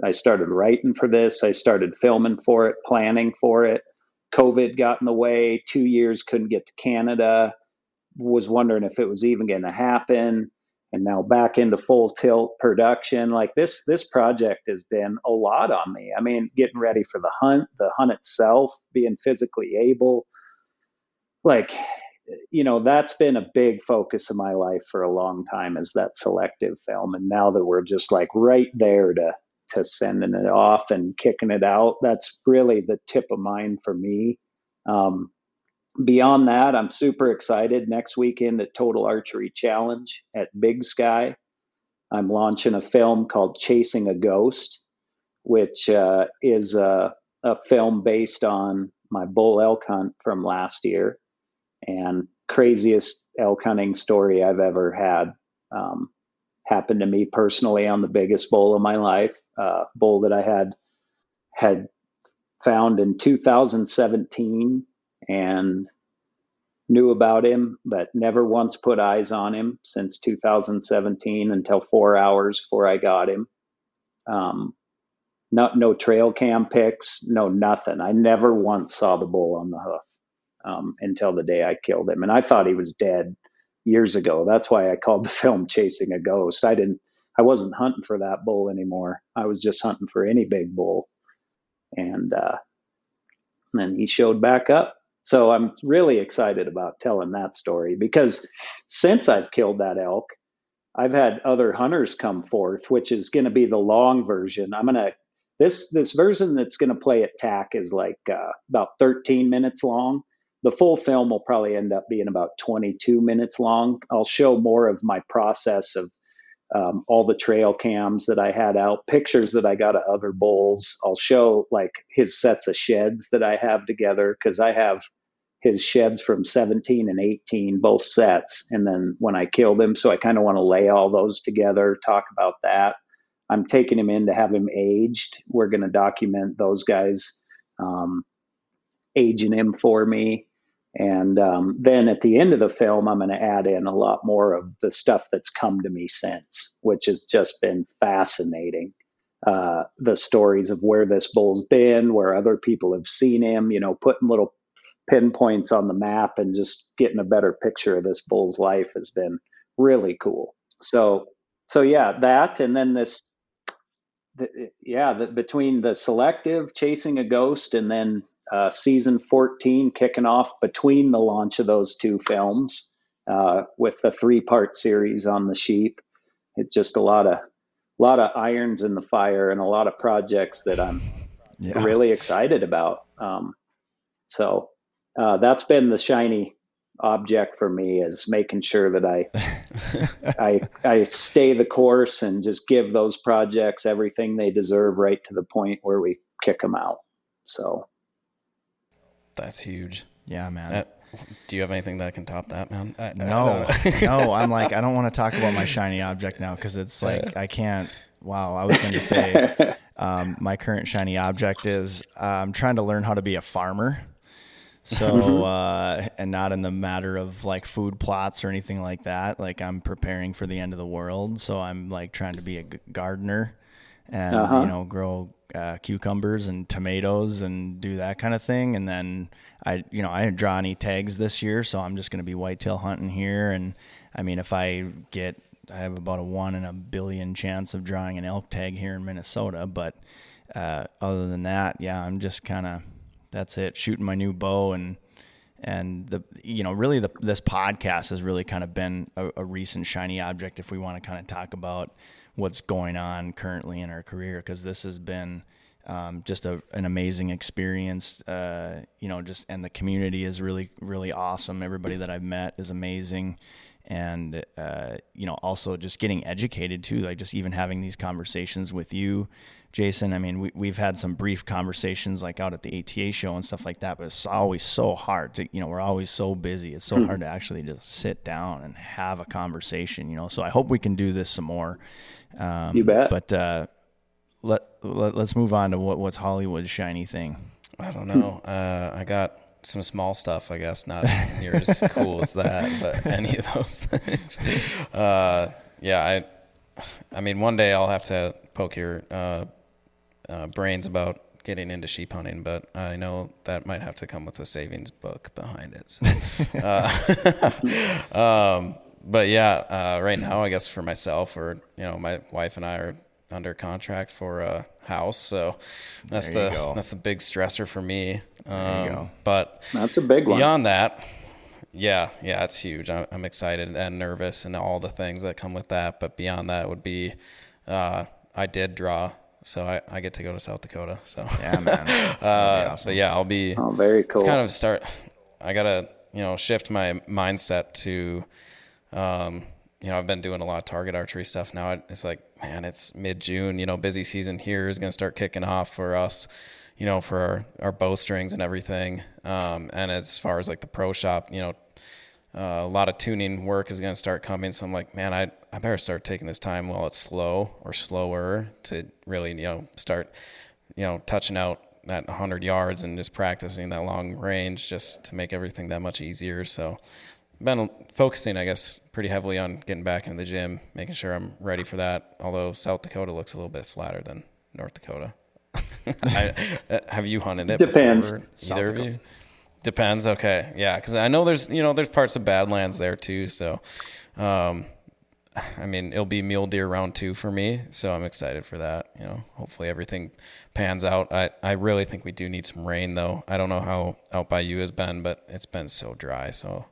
I started writing for this, I started filming for it, planning for it. COVID got in the way, two years couldn't get to Canada, was wondering if it was even going to happen. And now back into full tilt production. Like this, this project has been a lot on me. I mean, getting ready for the hunt, the hunt itself, being physically able. Like you know that's been a big focus of my life for a long time is that selective film. And now that we're just like right there to to sending it off and kicking it out that's really the tip of mind for me. Um, beyond that i'm super excited. Next weekend at total archery challenge at big sky. I'm launching a film called chasing a ghost which uh, is a, a film based on my bull elk hunt from last year and craziest elk hunting story I've ever had. Um, happened to me personally on the biggest bull of my life, uh, bull that I had had found in 2017 and knew about him, but never once put eyes on him since 2017 until four hours before I got him. Um, not no trail cam pics, no nothing. I never once saw the bull on the hoof um, until the day I killed him, and I thought he was dead years ago. That's why I called the film "Chasing a Ghost." I didn't. I wasn't hunting for that bull anymore. I was just hunting for any big bull, and uh, then he showed back up. So I'm really excited about telling that story because since I've killed that elk, I've had other hunters come forth, which is going to be the long version. I'm going to this this version that's going to play at TAC is like uh, about 13 minutes long. The full film will probably end up being about 22 minutes long. I'll show more of my process of um, all the trail cams that I had out, pictures that I got of other bulls. I'll show like his sets of sheds that I have together because I have his sheds from 17 and 18, both sets. And then when I killed him, so I kind of want to lay all those together, talk about that. I'm taking him in to have him aged. We're going to document those guys um, aging him for me. And um, then at the end of the film, I'm going to add in a lot more of the stuff that's come to me since, which has just been fascinating. Uh, the stories of where this bull's been, where other people have seen him, you know, putting little pinpoints on the map and just getting a better picture of this bull's life has been really cool. So, so yeah, that and then this the, yeah, the, between the selective chasing a ghost and then uh, season 14 kicking off between the launch of those two films uh, with the three part series on the sheep. It's just a lot of a lot of irons in the fire and a lot of projects that I'm yeah. really excited about. Um, so uh, that's been the shiny object for me is making sure that I I I stay the course and just give those projects everything they deserve right to the point where we kick them out. So that's huge. Yeah, man. Uh, do you have anything that can top that, man? I, no, no. I'm like, I don't want to talk about my shiny object now because it's like I can't. Wow, I was going to say um, my current shiny object is uh, I'm trying to learn how to be a farmer. So, uh, and not in the matter of like food plots or anything like that. Like I'm preparing for the end of the world. So I'm like trying to be a g- gardener and, uh-huh. you know, grow uh, cucumbers and tomatoes and do that kind of thing. And then I, you know, I didn't draw any tags this year. So I'm just going to be whitetail hunting here. And I mean, if I get, I have about a one in a billion chance of drawing an elk tag here in Minnesota. But uh, other than that, yeah, I'm just kind of, that's it. Shooting my new bow and and the you know really the this podcast has really kind of been a, a recent shiny object if we want to kind of talk about what's going on currently in our career because this has been um, just a, an amazing experience. Uh, you know, just and the community is really really awesome. Everybody that I've met is amazing, and uh, you know also just getting educated too. Like just even having these conversations with you Jason. I mean, we, we've had some brief conversations like out at the ATA show and stuff like that, but it's always so hard to, you know, we're always so busy. It's so hmm. hard to actually just sit down and have a conversation, you know. So I hope we can do this some more. Um, you bet. But uh, let, let us move on to what what's Hollywood's shiny thing. I don't know. Uh, I got some small stuff, I guess, not near as cool as that, but any of those things. Uh, yeah, I, I mean, one day I'll have to poke your uh, uh, brains about getting into sheep hunting, but I know that might have to come with a savings book behind it. So, uh, um, but yeah, uh, right now, I guess for myself or you know, my wife and I are under contract for a house, so that's the go. that's the big stressor for me. Um, but that's a big one. Beyond that, yeah, yeah, it's huge. I'm, I'm, excited and nervous and all the things that come with that. But beyond that would be, uh, I did draw so I, I get to go to South Dakota. So yeah, man. uh, awesome. But yeah, I'll be. Oh, very cool. It's kind of start. I gotta you know shift my mindset to, um, you know, I've been doing a lot of target archery stuff now. It's like, man, it's mid June. You know, busy season here is gonna start kicking off for us. You know, for our, our bowstrings and everything. Um, and as far as like the pro shop, you know, uh, a lot of tuning work is going to start coming. So I'm like, man, I I better start taking this time while it's slow or slower to really you know start you know touching out that 100 yards and just practicing that long range just to make everything that much easier. So been focusing, I guess, pretty heavily on getting back into the gym, making sure I'm ready for that. Although South Dakota looks a little bit flatter than North Dakota. I, uh, have you hunted it? Depends. Before, either of you? Depends. Okay, yeah, because I know there's you know there's parts of Badlands there too. So, um, I mean it'll be mule deer round two for me. So I'm excited for that. You know, hopefully everything pans out. I I really think we do need some rain though. I don't know how out by you has been, but it's been so dry. So,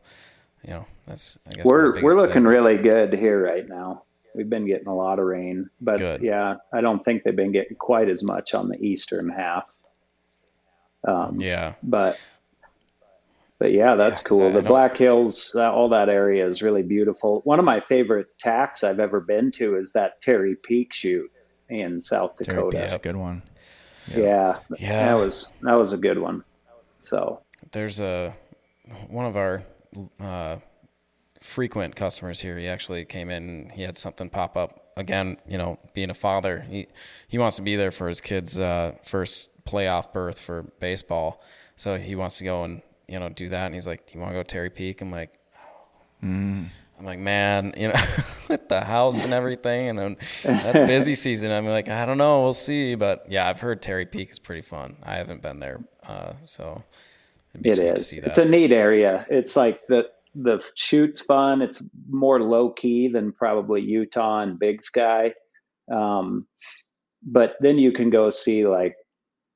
you know, that's I guess we're we're looking thing. really good here right now. We've been getting a lot of rain, but good. yeah, I don't think they've been getting quite as much on the eastern half. Um, yeah, but but yeah, that's yeah, cool. The Black Hills, uh, all that area is really beautiful. One of my favorite TACs I've ever been to is that Terry Peak shoot in South Dakota. That's a good one. Yeah. yeah. yeah, that was that was a good one. So there's a one of our uh, frequent customers here. He actually came in. He had something pop up again. You know, being a father, he he wants to be there for his kid's uh, first playoff berth for baseball. So he wants to go and you know, do that. And he's like, do you want to go Terry Peak? I'm like, oh. mm. I'm like, man, you know, with the house and everything, and then that's busy season. I'm like, I don't know, we'll see. But yeah, I've heard Terry Peak is pretty fun. I haven't been there, uh, so it is. It's a neat area. It's like the the shoot's fun. It's more low key than probably Utah and Big Sky, um, but then you can go see like,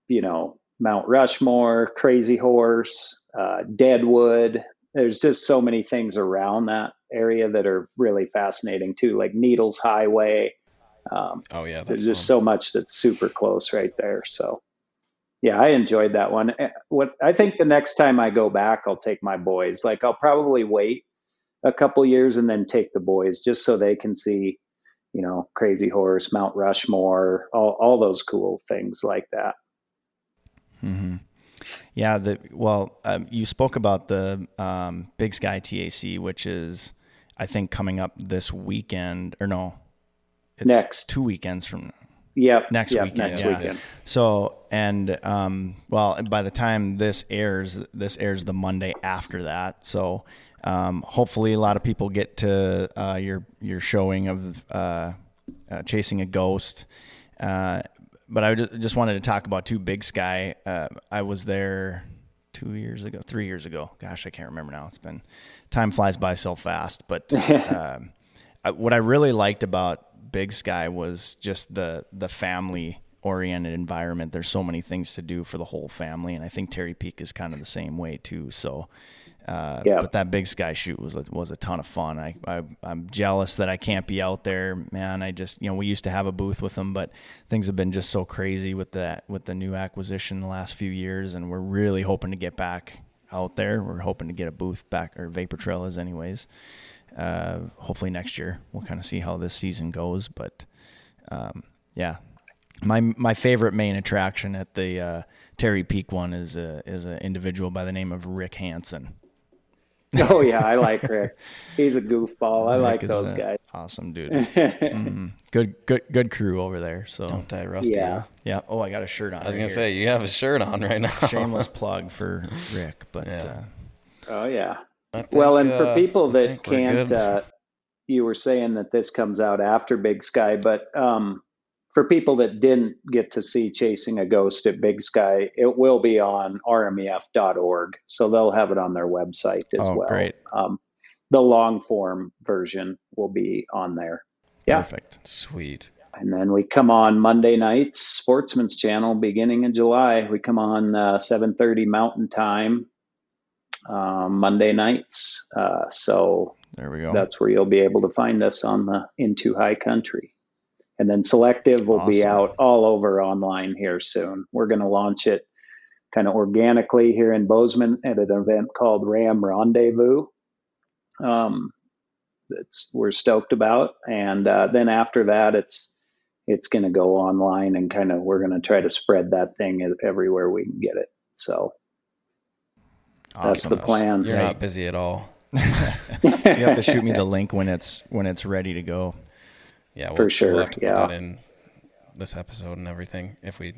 you know, Mount Rushmore, Crazy Horse, uh, Deadwood. There's just so many things around that area that are really fascinating too, like Needles Highway. Um, oh yeah, there's just fun. so much that's super close right there. So yeah, I enjoyed that one. Eh, what I think the next time I go back, I'll take my boys. Like I'll probably wait a couple years and then take the boys just so they can see, you know, Crazy Horse, Mount Rushmore, all all those cool things like that. Mm-hmm. Yeah. The well, um, you spoke about the um, Big Sky TAC, which is I think coming up this weekend, or no, it's next two weekends from. Yep. Next yep, weekend. Next yeah. weekend. So and um, well, by the time this airs, this airs the Monday after that. So um, hopefully, a lot of people get to uh, your your showing of uh, uh, chasing a ghost. But I just wanted to talk about two Big Sky. Uh, I was there two years ago, three years ago. Gosh, I can't remember now. It's been time flies by so fast. But um, what I really liked about Big Sky was just the the family oriented environment. There's so many things to do for the whole family, and I think Terry Peak is kind of the same way too. So uh, yeah. But that big sky shoot was a, was a ton of fun. I, I am jealous that I can't be out there, man. I just you know we used to have a booth with them, but things have been just so crazy with that with the new acquisition the last few years, and we're really hoping to get back out there. We're hoping to get a booth back, or Vapor Trail is anyways. Uh, hopefully next year we'll kind of see how this season goes, but um, yeah, my my favorite main attraction at the uh, Terry Peak one is a, is an individual by the name of Rick Hansen. oh yeah, I like Rick. He's a goofball. I like those guys. Awesome dude. mm-hmm. Good, good, good crew over there. So don't die rusty. Yeah. Yeah. Oh, I got a shirt on. I was right gonna here. say you have a shirt on right now. Shameless plug for Rick, but yeah. Uh, oh yeah. Think, well, and for uh, people that can't, uh, you were saying that this comes out after Big Sky, but um, for people that didn't get to see Chasing a Ghost at Big Sky, it will be on rmef.org. So they'll have it on their website as oh, well. Great. Um, the long form version will be on there. Yeah. Perfect. Sweet. And then we come on Monday nights, Sportsman's Channel, beginning in July. We come on uh, 7:30 Mountain Time, um, Monday nights. Uh, so there we go. That's where you'll be able to find us on the Into High Country. And then selective will awesome. be out all over online here soon. We're going to launch it kind of organically here in Bozeman at an event called Ram Rendezvous. Um, that's we're stoked about, and uh, then after that, it's it's going to go online and kind of we're going to try to spread that thing everywhere we can get it. So awesome. that's the plan. You're not busy at all. you have to shoot me the link when it's when it's ready to go. Yeah, we'll, For sure, We'll have to yeah. put that in this episode and everything. If we,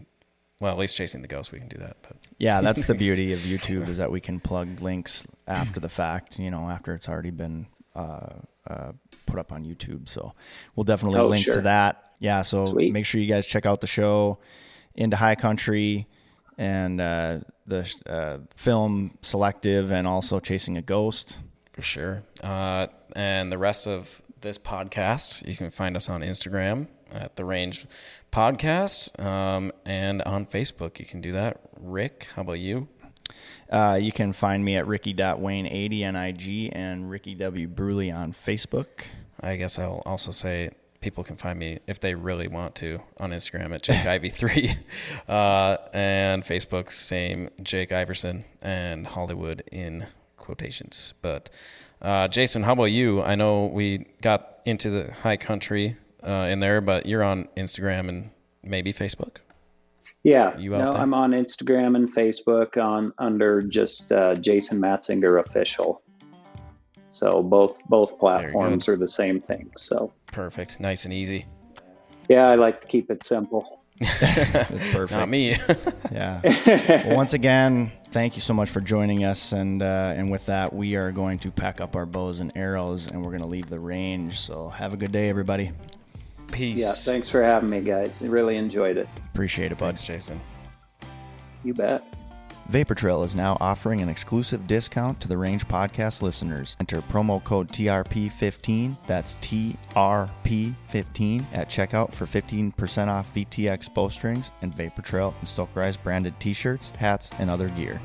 well, at least chasing the ghost, we can do that. But Yeah, that's the beauty of YouTube is that we can plug links after the fact. You know, after it's already been uh, uh, put up on YouTube. So we'll definitely Oh, link to that. Yeah, so Sweet. make sure you guys check out the show into high country and uh, the uh, film selective and also chasing a ghost. for sure. Uh, and the rest of this podcast, you can find us on Instagram at the Range Podcast, um, and on Facebook. You can do that. Rick, how about you? Uh, you can find me at ricky.wayne80 on IG and Ricky W. Bruley on Facebook. I guess I'll also say people can find me if they really want to on Instagram at Jake Ivy three, uh, and Facebook same Jake Iverson and Hollywood in quotations. But uh, Jason, how about you? I know we got into the high country uh, in there, but you're on Instagram and maybe Facebook. Yeah, You out no, there? I'm on Instagram and Facebook on under just uh, Jason Matzinger official. So both both platforms are the same thing. So Perfect, nice and easy. yeah, I like to keep it simple. It's perfect. Not me. Yeah. well, once again, thank you so much for joining us, and uh, and with that, we are going to pack up our bows and arrows, and we're going to leave the range. So have a good day, everybody. Peace. Yeah, thanks for having me, guys. I really enjoyed it. Appreciate it, bud. Thanks, Jason. You bet. Vapor Trail is now offering an exclusive discount to the Range Podcast listeners. Enter promo code TRP15, that's TRP15, at checkout for 15% off VTX bowstrings and Vapor Trail and Stokerized branded t shirts, hats, and other gear.